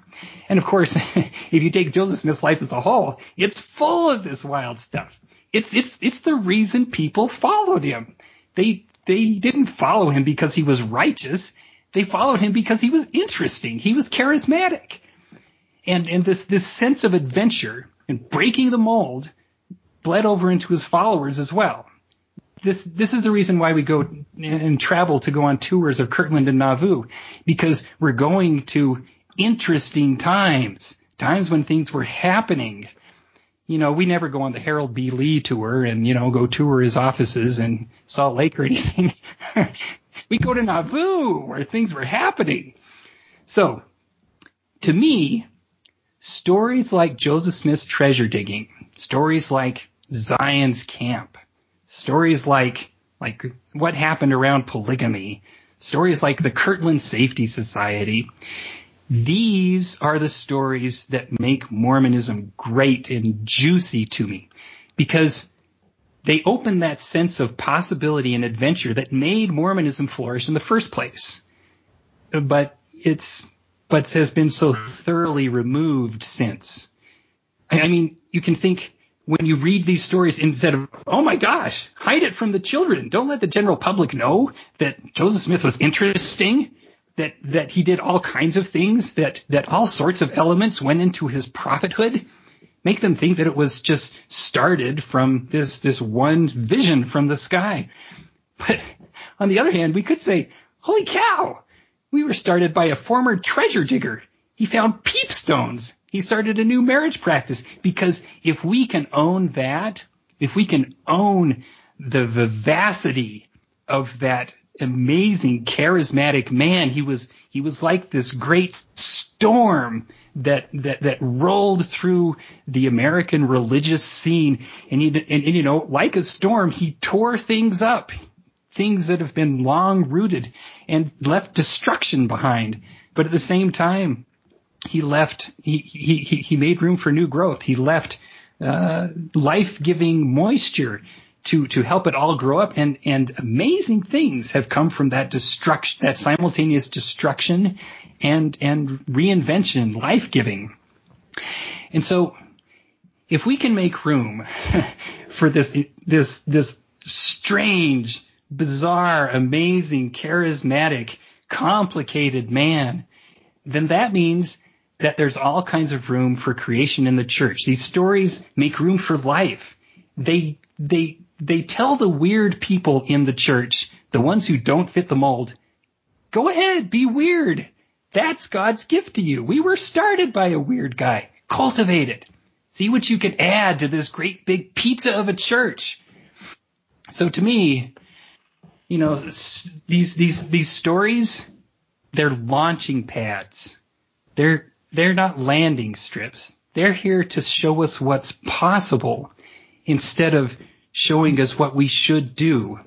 And of course, if you take Joseph Smith's life as a whole, it's full of this wild stuff. It's, it's, it's the reason people followed him. They, they didn't follow him because he was righteous. They followed him because he was interesting. He was charismatic. And, and this, this sense of adventure and breaking the mold bled over into his followers as well this this is the reason why we go and travel to go on tours of Kirtland and Nauvoo because we're going to interesting times, times when things were happening. You know, we never go on the Harold B. Lee tour and you know go tour his offices in Salt Lake or anything. we go to Nauvoo where things were happening. So, to me, stories like Joseph Smith's treasure digging, stories like Zion's camp, stories like like what happened around polygamy, stories like the Kirtland Safety Society. these are the stories that make Mormonism great and juicy to me because they open that sense of possibility and adventure that made Mormonism flourish in the first place. But it's, but has been so thoroughly removed since. I mean, you can think when you read these stories instead of, oh my gosh, hide it from the children. Don't let the general public know that Joseph Smith was interesting, that, that he did all kinds of things, that, that all sorts of elements went into his prophethood make them think that it was just started from this, this one vision from the sky. But on the other hand, we could say, holy cow, we were started by a former treasure digger. He found peepstones. He started a new marriage practice because if we can own that, if we can own the vivacity of that amazing charismatic man, he was, he was like this great storm that that that rolled through the American religious scene, and he and, and you know, like a storm, he tore things up, things that have been long rooted, and left destruction behind. But at the same time, he left he he he made room for new growth. He left uh, life-giving moisture to to help it all grow up and and amazing things have come from that destruction that simultaneous destruction and and reinvention life-giving and so if we can make room for this this this strange bizarre amazing charismatic complicated man then that means that there's all kinds of room for creation in the church these stories make room for life they they they tell the weird people in the church, the ones who don't fit the mold, go ahead, be weird. That's God's gift to you. We were started by a weird guy. Cultivate it. See what you can add to this great big pizza of a church. So to me, you know, these, these, these stories, they're launching pads. They're, they're not landing strips. They're here to show us what's possible instead of showing us what we should do.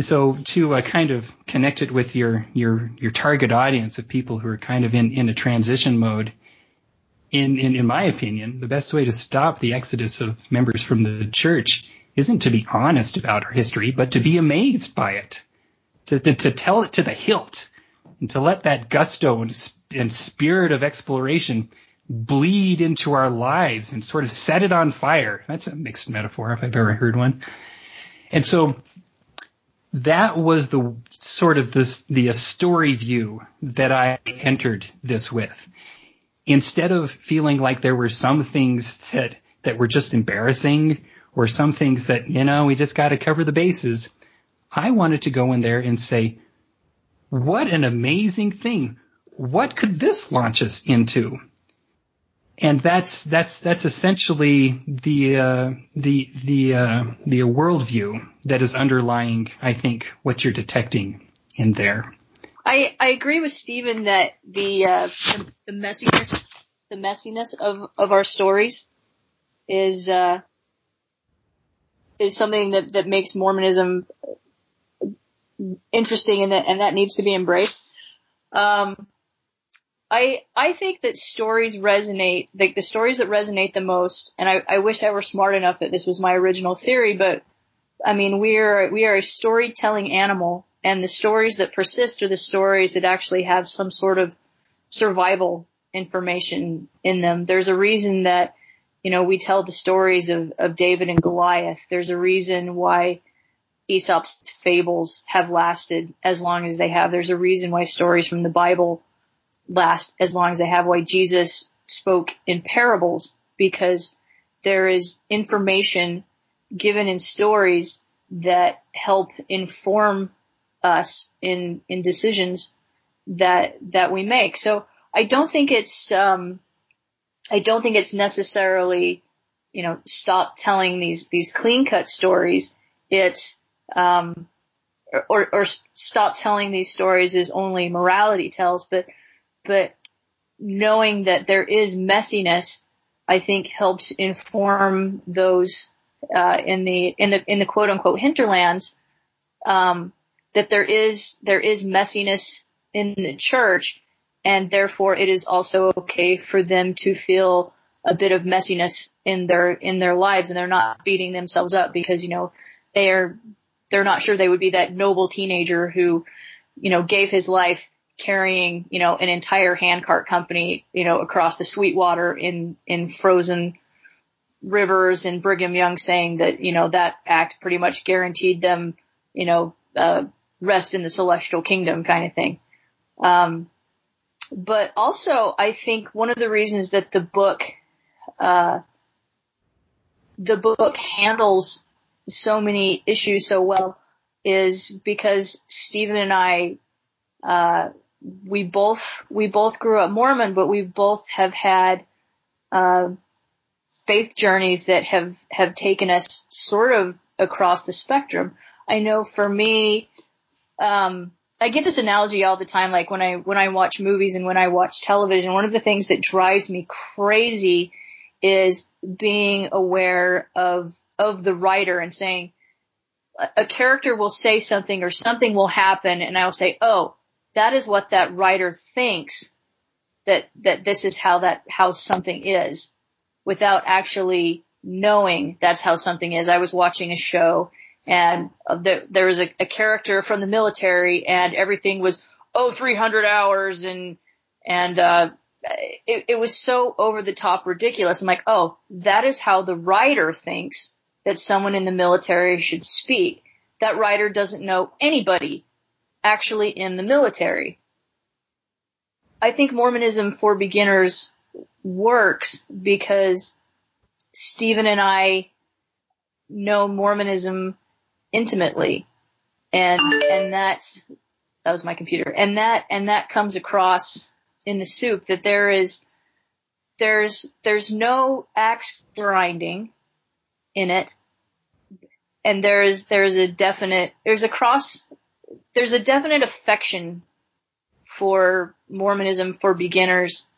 So to uh, kind of connect it with your, your, your target audience of people who are kind of in, in a transition mode, in, in, in my opinion, the best way to stop the exodus of members from the church isn't to be honest about our history, but to be amazed by it, to, to, to tell it to the hilt, and to let that gusto and, and spirit of exploration bleed into our lives and sort of set it on fire. That's a mixed metaphor if I've ever heard one. And so that was the sort of this, the uh, story view that I entered this with. Instead of feeling like there were some things that, that were just embarrassing or some things that, you know, we just got to cover the bases. I wanted to go in there and say, what an amazing thing. What could this launch us into? and that's that's that's essentially the uh, the the uh, the worldview that is underlying, I think, what you're detecting in there. I I agree with Stephen that the uh, the, the, messiness the messiness of of our stories is uh, is something that that makes Mormonism interesting and that and that needs to be embraced. Um, I I think that stories resonate, like the stories that resonate the most, and I, I wish I were smart enough that this was my original theory, but I mean we are we are a storytelling animal, and the stories that persist are the stories that actually have some sort of survival information in them. There's a reason that you know we tell the stories of, of David and Goliath. There's a reason why Aesop's fables have lasted as long as they have. There's a reason why stories from the Bible last as long as they have why Jesus spoke in parables because there is information given in stories that help inform us in in decisions that that we make. So I don't think it's um I don't think it's necessarily you know stop telling these these clean cut stories. It's um or or stop telling these stories as only morality tells, but but knowing that there is messiness, I think helps inform those uh, in the in the in the quote unquote hinterlands um, that there is there is messiness in the church, and therefore it is also okay for them to feel a bit of messiness in their in their lives and they're not beating themselves up because you know they are they're not sure they would be that noble teenager who you know gave his life carrying you know an entire handcart company you know across the Sweetwater in in frozen rivers and Brigham Young saying that you know that act pretty much guaranteed them you know uh, rest in the celestial kingdom kind of thing. Um, but also I think one of the reasons that the book uh, the book handles so many issues so well is because Stephen and I, uh, we both we both grew up Mormon, but we both have had uh, faith journeys that have have taken us sort of across the spectrum. I know for me, um, I get this analogy all the time, like when I when I watch movies and when I watch television. One of the things that drives me crazy is being aware of of the writer and saying a, character will say something or something will happen and I'll say, "Oh, that is what that writer thinks that that this is how that how something is," without actually knowing that's how something is. I was watching a show and there, there was a, a character from the military and everything was, oh, 300 hours and, and, uh, Uh, it, it was so over the top ridiculous. I'm like, oh, that is how the writer thinks that someone in the military should speak. That writer doesn't know anybody actually in the military. I think Mormonism for beginners works because Stephen and I know Mormonism intimately. And, and that's, that was my computer. And that, and that comes across in the soup that there is there's there's no axe grinding in it and there's there's a definite there's a cross there's a definite affection for Mormonism for beginners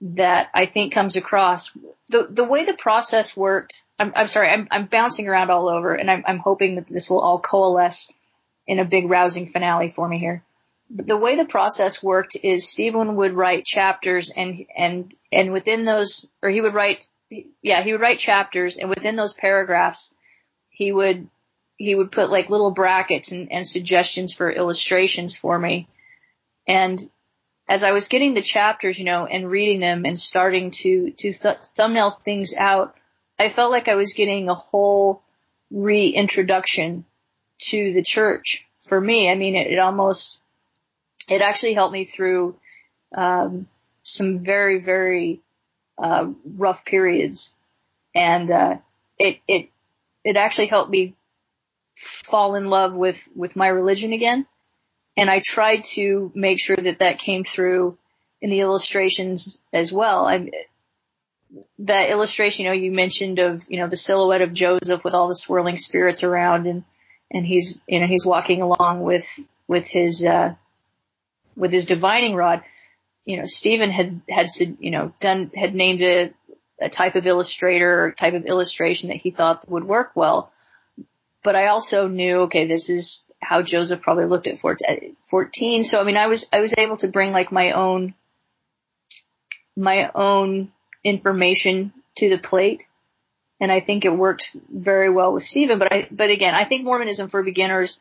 that I think comes across. The the way the process worked, I'm, I'm sorry, I'm, I'm bouncing around all over, and I'm, I'm hoping that this will all coalesce in a big rousing finale for me here the way the process worked is Stephen would write chapters and, and, and within those, or he would write, yeah, he would write chapters and within those paragraphs, he would, he would put like little brackets and, and suggestions for illustrations for me. And as I was getting the chapters, you know, and reading them and starting to, to th- thumbnail things out, I felt like I was getting a whole reintroduction to the church for me. I mean, it, it almost, it actually helped me through um, some very very uh, rough periods, and uh, it it it actually helped me fall in love with with my religion again. And I tried to make sure that that came through in the illustrations as well. I, that illustration, you know, you mentioned of, you know, the silhouette of Joseph with all the swirling spirits around and, and he's, you know, he's walking along with, with his, uh, with his divining rod, you know, Stephen had, had, you know, done, had named a, a type of illustrator or type of illustration that he thought would work well. But I also knew, okay, this is how Joseph probably looked at 14. So, I mean, I was, I was able to bring like my own, my own information to the plate. And I think it worked very well with Stephen. But I, but again, I think Mormonism for beginners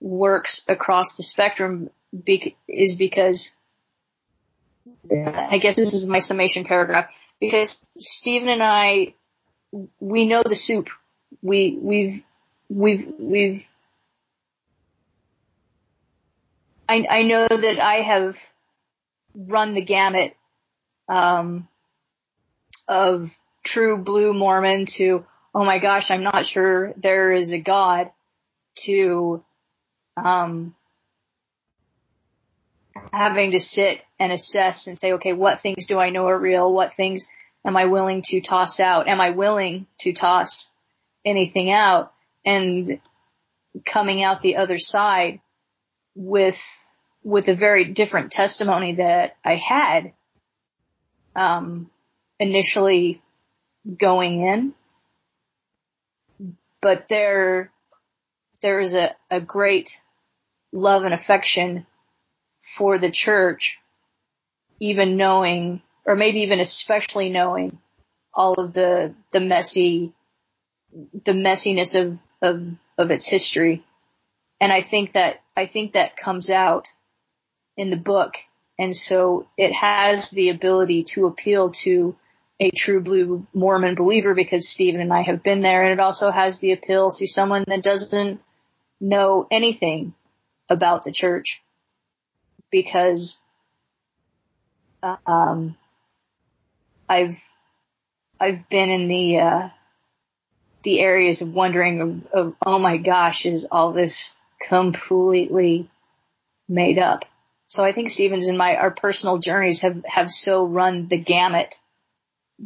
works across the spectrum be- is because I guess this is my summation paragraph because Stephen and I we know the soup. We we've we've we've I I know that I have run the gamut um, of true blue Mormon to oh my gosh I'm not sure there is a God to um, having to sit and assess and say, okay, what things do I know are real? What things am I willing to toss out? Am I willing to toss anything out? And coming out the other side with, with a very different testimony that I had, um, initially going in. But there, there is a, a great love and affection for the church even knowing, or maybe even especially knowing all of the, the messy, the messiness of, of, of its history. And I think that, I think that comes out in the book. And so it has the ability to appeal to a true blue Mormon believer because Stephen and I have been there. And it also has the appeal to someone that doesn't know anything about the church because, um, I've, I've been in the, uh, the areas of wondering of, of, oh my gosh, is all this completely made up? So I think Stevens and my, our personal journeys have, have so run the gamut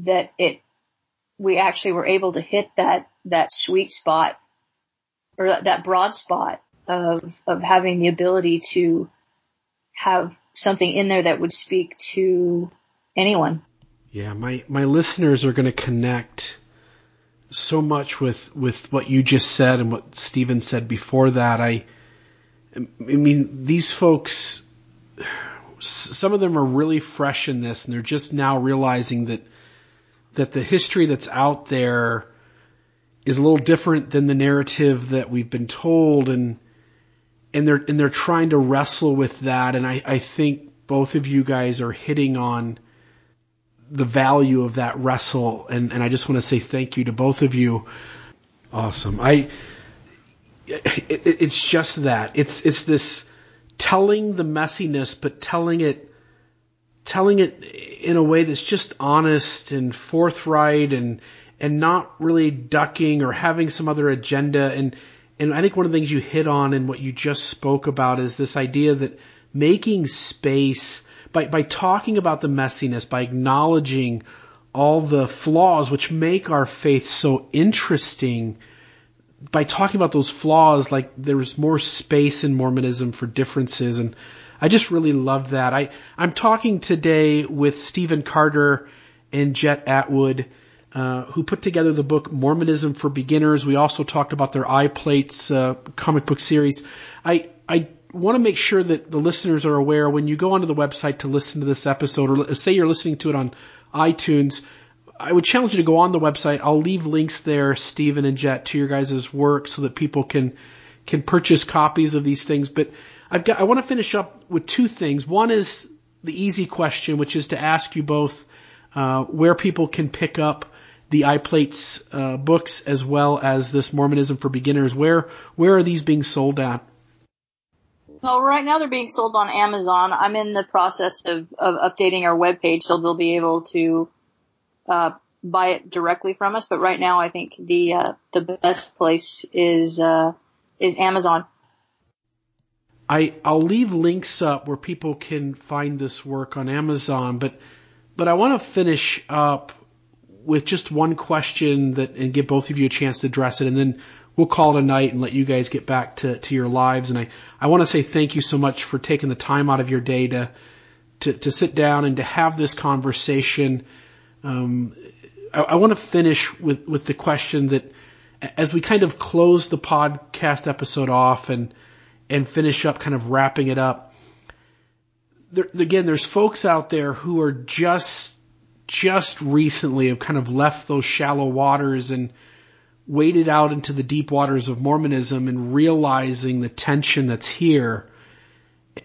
that it, we actually were able to hit that, that sweet spot or that, that broad spot of, of having the ability to have something in there that would speak to anyone. Yeah, my, my listeners are going to connect so much with, with what you just said and what Stephen said before that. I, I mean, these folks, some of them are really fresh in this and they're just now realizing that, that the history that's out there is a little different than the narrative that we've been told and, and they're, and they're trying to wrestle with that. And I, I think both of you guys are hitting on the value of that wrestle. And, and I just want to say thank you to both of you. Awesome. I, it, it's just that it's, it's this telling the messiness, but telling it, telling it in a way that's just honest and forthright and, and not really ducking or having some other agenda. And, and I think one of the things you hit on and what you just spoke about is this idea that making space by, by talking about the messiness, by acknowledging all the flaws which make our faith so interesting, by talking about those flaws, like there's more space in Mormonism for differences. And I just really love that. I, I'm talking today with Stephen Carter and Jett Atwood. Uh, who put together the book Mormonism for Beginners. We also talked about their iPlates uh, comic book series. I I want to make sure that the listeners are aware when you go onto the website to listen to this episode, or say you're listening to it on iTunes. I would challenge you to go on the website. I'll leave links there, Stephen and Jett, to your guys' work so that people can can purchase copies of these things. But I've got I want to finish up with two things. One is the easy question, which is to ask you both uh, where people can pick up the iPlates uh, books as well as this Mormonism for Beginners. Where where are these being sold at? Well, right now they're being sold on Amazon. I'm in the process of, of updating our webpage so they'll be able to uh, buy it directly from us. But right now, I think the uh, the best place is uh, is Amazon. I I'll leave links up where people can find this work on Amazon, but but I want to finish up with just one question that and give both of you a chance to address it, and then we'll call it a night and let you guys get back to, to your lives. And I, I want to say thank you so much for taking the time out of your day to to, to sit down and to have this conversation. Um, I, I want to finish with with the question that as we kind of close the podcast episode off and and finish up, kind of wrapping it up. There, again, there's folks out there who are just just recently have kind of left those shallow waters and waded out into the deep waters of Mormonism and realizing the tension that's here.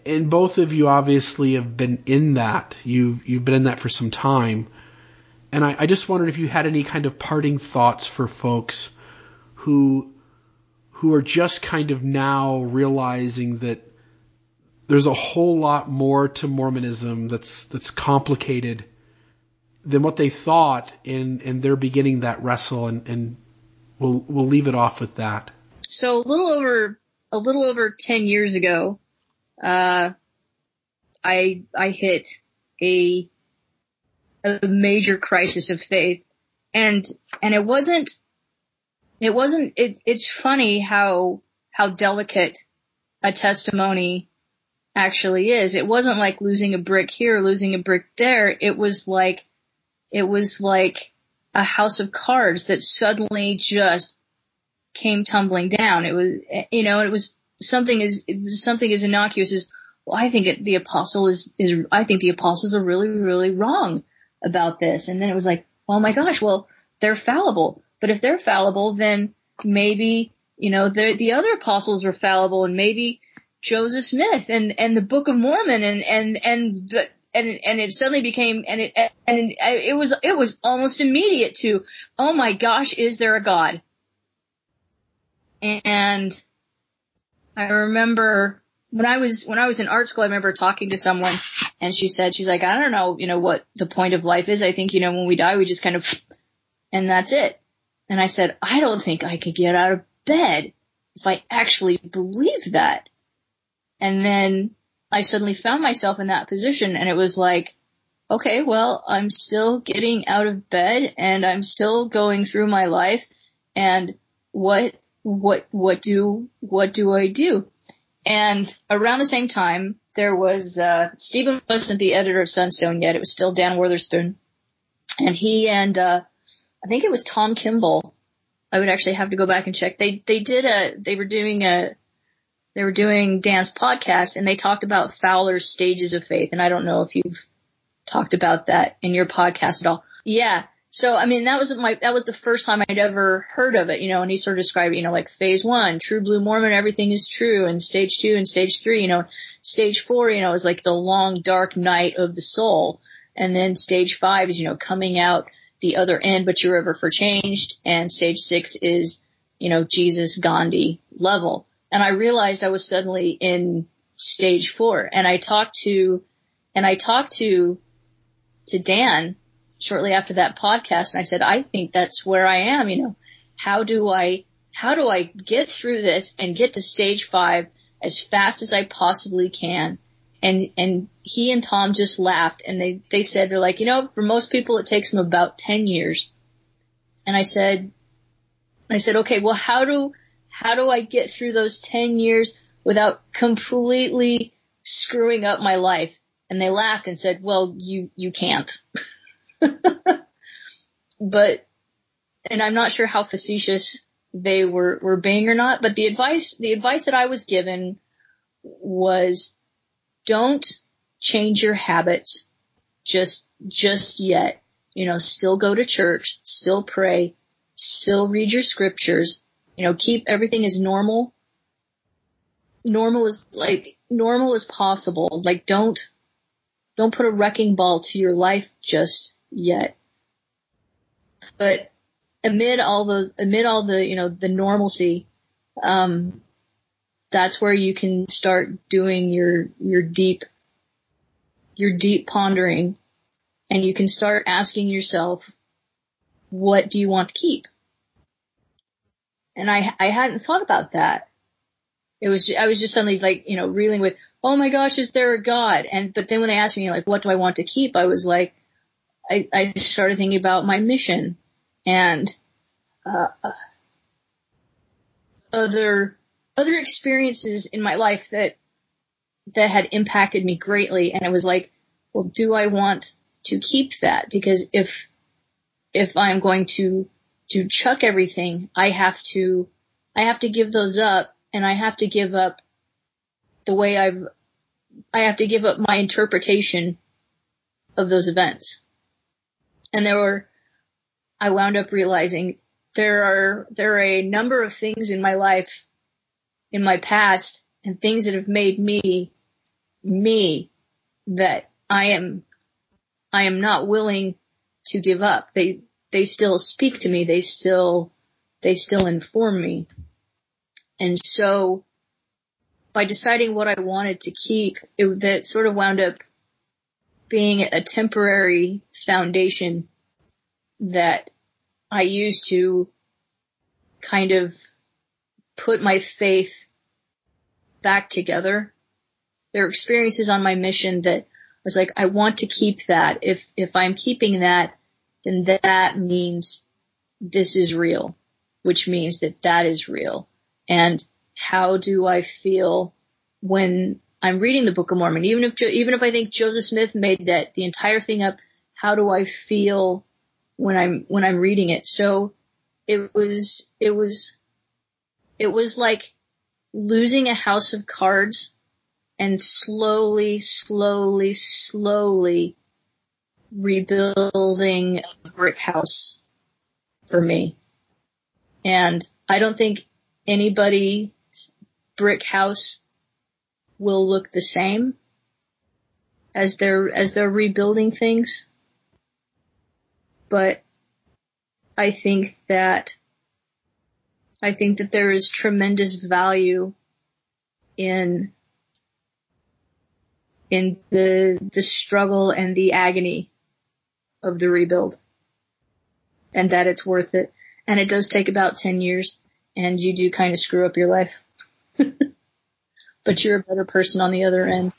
And both of you obviously have been in that. You've, you've been in that for some time. And I, I just wondered if you had any kind of parting thoughts for folks who, who are just kind of now realizing that there's a whole lot more to Mormonism that's, that's complicated than what they thought and, and they're beginning that wrestle and, and we'll we'll leave it off with that. So a little over a little over ten years ago, uh, I I hit a a major crisis of faith, and and it wasn't it wasn't it, it's funny how how delicate a testimony actually is. It wasn't like losing a brick here, losing a brick there. It was like it was like a house of cards that suddenly just came tumbling down. It was, you know, it was something as, something as innocuous as well, I think it, the apostle is, is, I think the apostles are really, really wrong about this. And then it was like, oh my gosh, well, they're fallible. But if they're fallible, then maybe, you know, the, the other apostles were fallible and maybe Joseph Smith and, and the Book of Mormon and, and, and the, and, and it suddenly became, and it, and it, was, it was almost immediate to, oh my gosh, is there a God? And I remember when I was, when I was in art school, I remember talking to someone and she said, she's like, I don't know, you know, what the point of life is. I think, you know, when we die, we just kind of, and that's it. And I said, I don't think I could get out of bed if I actually believed that. And then I suddenly found myself in that position and it was like, okay, well, I'm still getting out of bed and I'm still going through my life and what, what, what do, what do I do? And around the same time, there was, uh, Stephen wasn't the editor of Sunstone yet. It was still Dan Wotherspoon. And he and, uh, I think it was Tom Kimball. I would actually have to go back and check. They, they did a, they were doing a, they were doing Dan's podcast and they talked about Fowler's stages of faith. And I don't know if you've talked about that in your podcast at all. Yeah. So, I mean, that was my, that was the first time I'd ever heard of it, you know, and he sort of described, you know, like phase one, true blue Mormon, everything is true, and stage two and stage three, you know, stage four, you know, is like the long dark night of the soul. And then stage five is, you know, coming out the other end, but you're ever for changed. And stage six is, you know, Jesus Gandhi level and I realized I was suddenly in stage four. And I talked to, and I talked to, to Dan shortly after that podcast, and I said, I think that's where I am. You know, how do I, how do I get through this and get to stage five as fast as I possibly can? And, and he and Tom just laughed and they, they said, they're like, you know, for most people it takes them about 10 years. And I said, I said, okay, well, how do, how do I get through those 10 years without completely screwing up my life? And they laughed and said, well, you, you can't. but, and I'm not sure how facetious they were, were being or not, but the advice, the advice that I was given was don't change your habits just, just yet. You know, still go to church, still pray, still read your scriptures, you know, keep everything as normal, normal as like normal as possible. Like don't, don't put a wrecking ball to your life just yet. But amid all the, amid all the, you know, the normalcy, um, that's where you can start doing your, your deep, your deep pondering and you can start asking yourself, what do you want to keep? And I, I hadn't thought about that. It was, I was just suddenly like, you know, reeling with, oh my gosh, is there a God? And, but then when they asked me like, what do I want to keep? I was like, I, I started thinking about my mission and, uh, other, other experiences in my life that, that had impacted me greatly. And it was like, well, do I want to keep that? Because if, if I'm going to to chuck everything, I have to, I have to give those up and I have to give up the way I've, I have to give up my interpretation of those events. And there were, I wound up realizing there are, there are a number of things in my life, in my past, and things that have made me, me, that I am, I am not willing to give up. They, they still speak to me. They still, they still inform me. And so by deciding what I wanted to keep, it, that sort of wound up being a temporary foundation that I used to kind of put my faith back together. There are experiences on my mission that I was like, I want to keep that. If, if I'm keeping that, then that means this is real, which means that that is real. And how do I feel when I'm reading the Book of Mormon? Even if, even if I think Joseph Smith made that, the entire thing up, how do I feel when I'm, when I'm reading it? So it was, it was, it was like losing a house of cards and slowly, slowly, slowly rebuilding a brick house for me. And I don't think anybody's brick house will look the same as they're, as they're rebuilding things. But I think that, I think that there is tremendous value in in the the struggle and the agony of the rebuild and that it's worth it. And it does take about 10 years and you do kind of screw up your life. But you're a better person on the other end.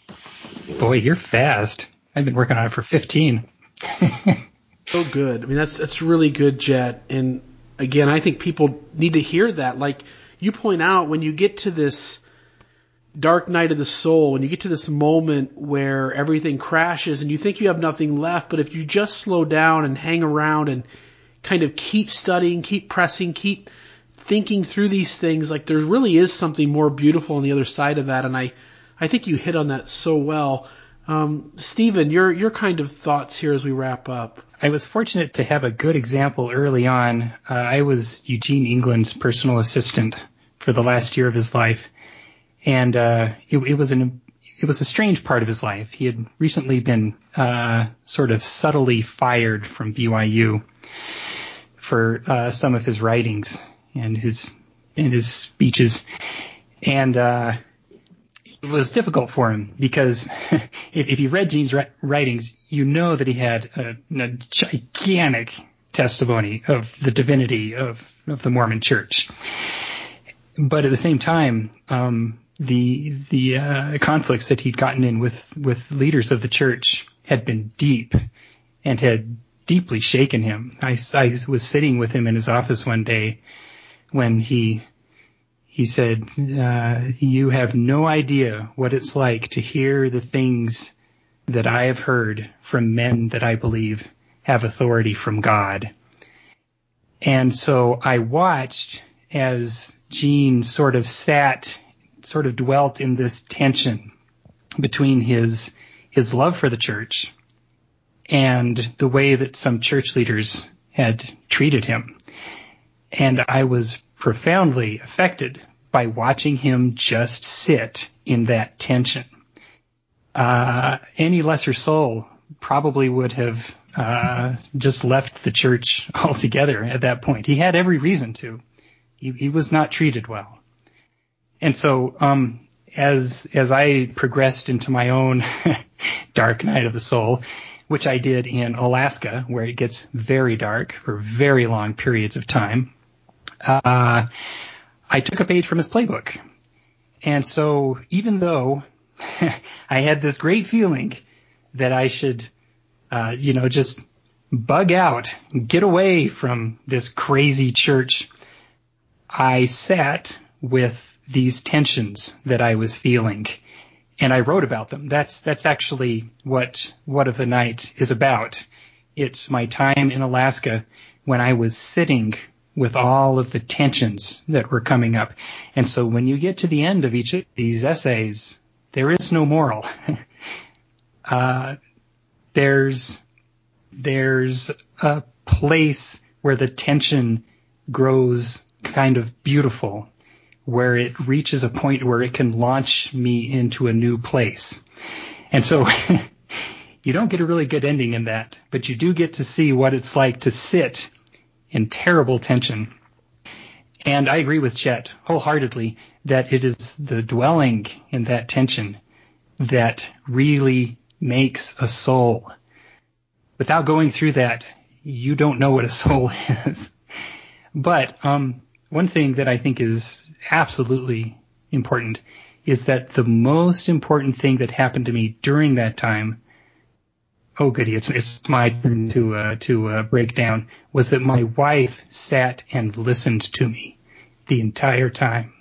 Boy you're fast. I've been working on it for 15 so good. I mean that's that's really good Jett. And again i think people need to hear that. Like you point out when you get to this dark night of the soul, when you get to this moment where everything crashes and you think you have nothing left, but if you just slow down and hang around and kind of keep studying, keep pressing, keep thinking through these things, like there really is something more beautiful on the other side of that. And I, I think you hit on that so well. Um, Stephen, your your kind of thoughts here as we wrap up. I was fortunate to have a good example early on. Uh, I was Eugene England's personal assistant for the last year of his life, and uh, it, it, was an it was a strange part of his life. He had recently been uh, sort of subtly fired from BYU for uh, some of his writings and his and his speeches, and uh, it was difficult for him because if, if you read Gene's writings, you know that he had a, a gigantic testimony of the divinity of of the Mormon Church. But at the same time, um, the the uh, conflicts that he'd gotten in with with leaders of the church had been deep and had deeply shaken him. I, I was sitting with him in his office one day when he he said, uh, "You have no idea what it's like to hear the things that I have heard from men that I believe have authority from God." And so I watched as Gene sort of sat sort of dwelt in this tension between his his love for the church and the way that some church leaders had treated him. And I was profoundly affected by watching him just sit in that tension. Uh, any lesser soul probably would have uh, just left the church altogether at that point. He had every reason to. He, he was not treated well. And so, um, as as I progressed into my own dark night of the soul, which I did in Alaska, where it gets very dark for very long periods of time, uh, I took a page from his playbook. And so, even though I had this great feeling that I should, uh, you know, just bug out, get away from this crazy church, I sat with these tensions that I was feeling and I wrote about them. That's that's actually what what of the night is about. It's my time in Alaska when I was sitting with all of the tensions that were coming up. And so when you get to the end of each of these essays, there is no moral. uh, there's there's a place where the tension grows kind of beautiful where it reaches a point where it can launch me into a new place. And so you don't get a really good ending in that, but you do get to see what it's like to sit in terrible tension. And I agree with Jett wholeheartedly that it is the dwelling in that tension that really makes a soul. Without going through that, you don't know what a soul is. But um, one thing that I think is absolutely important is that the most important thing that happened to me during that time oh goody it's it's my turn to uh, to uh, break down was that my wife sat and listened to me the entire time.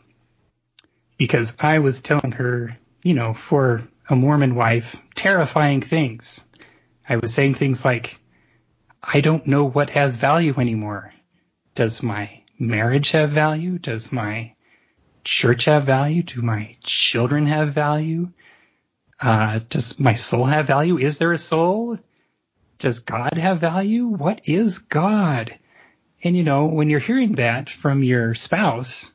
Because I was telling her you know for a Mormon wife terrifying things. I was saying things like I don't know what has value anymore. Does my marriage have value does my church have value? Do my children have value? Uh, does my soul have value? Is there a soul? Does God have value? What is God? And you know, when you're hearing that from your spouse,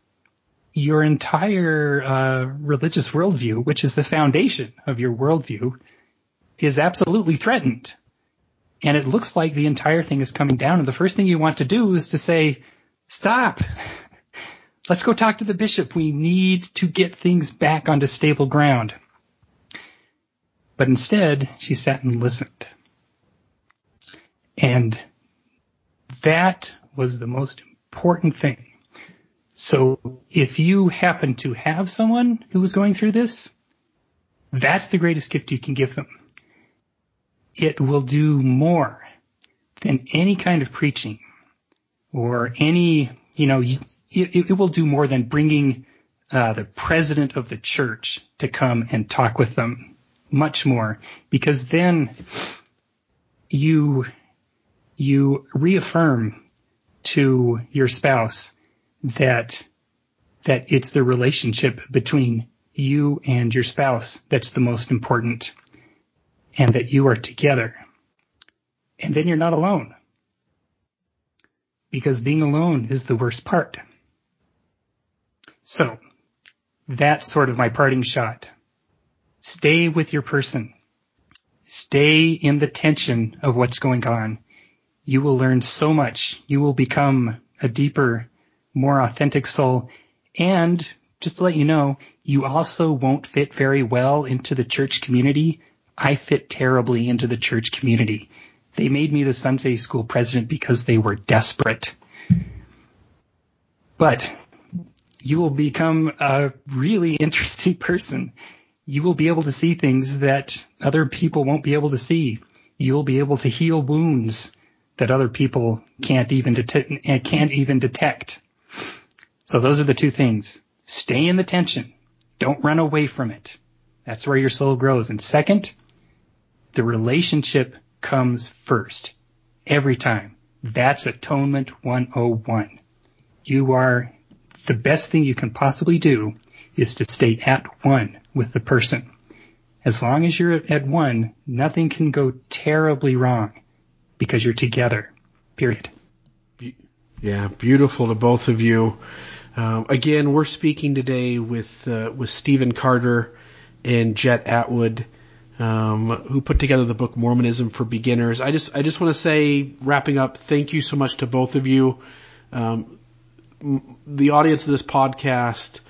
your entire uh, religious worldview, which is the foundation of your worldview, is absolutely threatened. And it looks like the entire thing is coming down. And the first thing you want to do is to say, stop. Let's go talk to the bishop. We need to get things back onto stable ground. But instead, she sat and listened. And that was the most important thing. So if you happen to have someone who is going through this, that's the greatest gift you can give them. It will do more than any kind of preaching or any, you know, it, it will do more than bringing uh, the president of the church to come and talk with them. Much more, because then you you reaffirm to your spouse that that it's the relationship between you and your spouse that's the most important and that you are together. And then you're not alone. Because being alone is the worst part. So that's sort of my parting shot. Stay with your person. Stay in the tension of what's going on. You will learn so much. You will become a deeper more authentic soul. And just to let you know, you also won't fit very well into the church community. I fit terribly into the church community. They made me the Sunday school president because they were desperate. But you will become a really interesting person. You will be able to see things that other people won't be able to see. You'll be able to heal wounds that other people can't even det- eh, can't even detect. So those are the two things. Stay in the tension. Don't run away from it. That's where your soul grows. And second, the relationship comes first. Every time. That's atonement 101. You are, the best thing you can possibly do is to stay at one with the person. As long as you're at one, nothing can go terribly wrong because you're together. Period. Yeah, beautiful to both of you. Um, again, we're speaking today with uh, with Stephen Carter and Jett Atwood, um, who put together the book Mormonism for Beginners. I just I just want to say, wrapping up, thank you so much to both of you. Um, the audience of this podcast,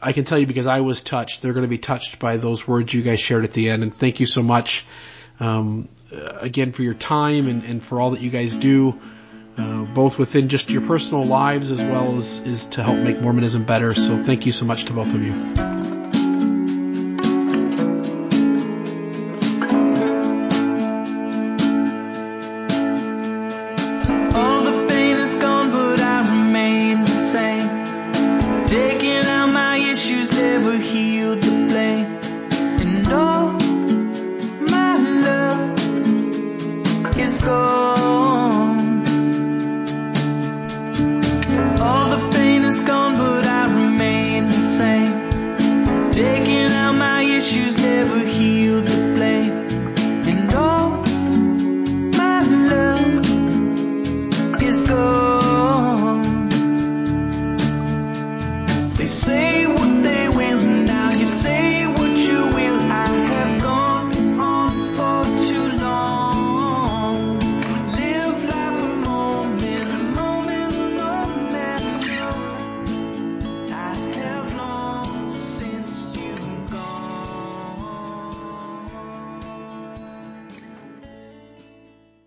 I can tell you because I was touched, they're going to be touched by those words you guys shared at the end, and thank you so much um, again for your time and, and for all that you guys do uh, both within just your personal lives as well as is to help make Mormonism better. So thank you so much to both of you.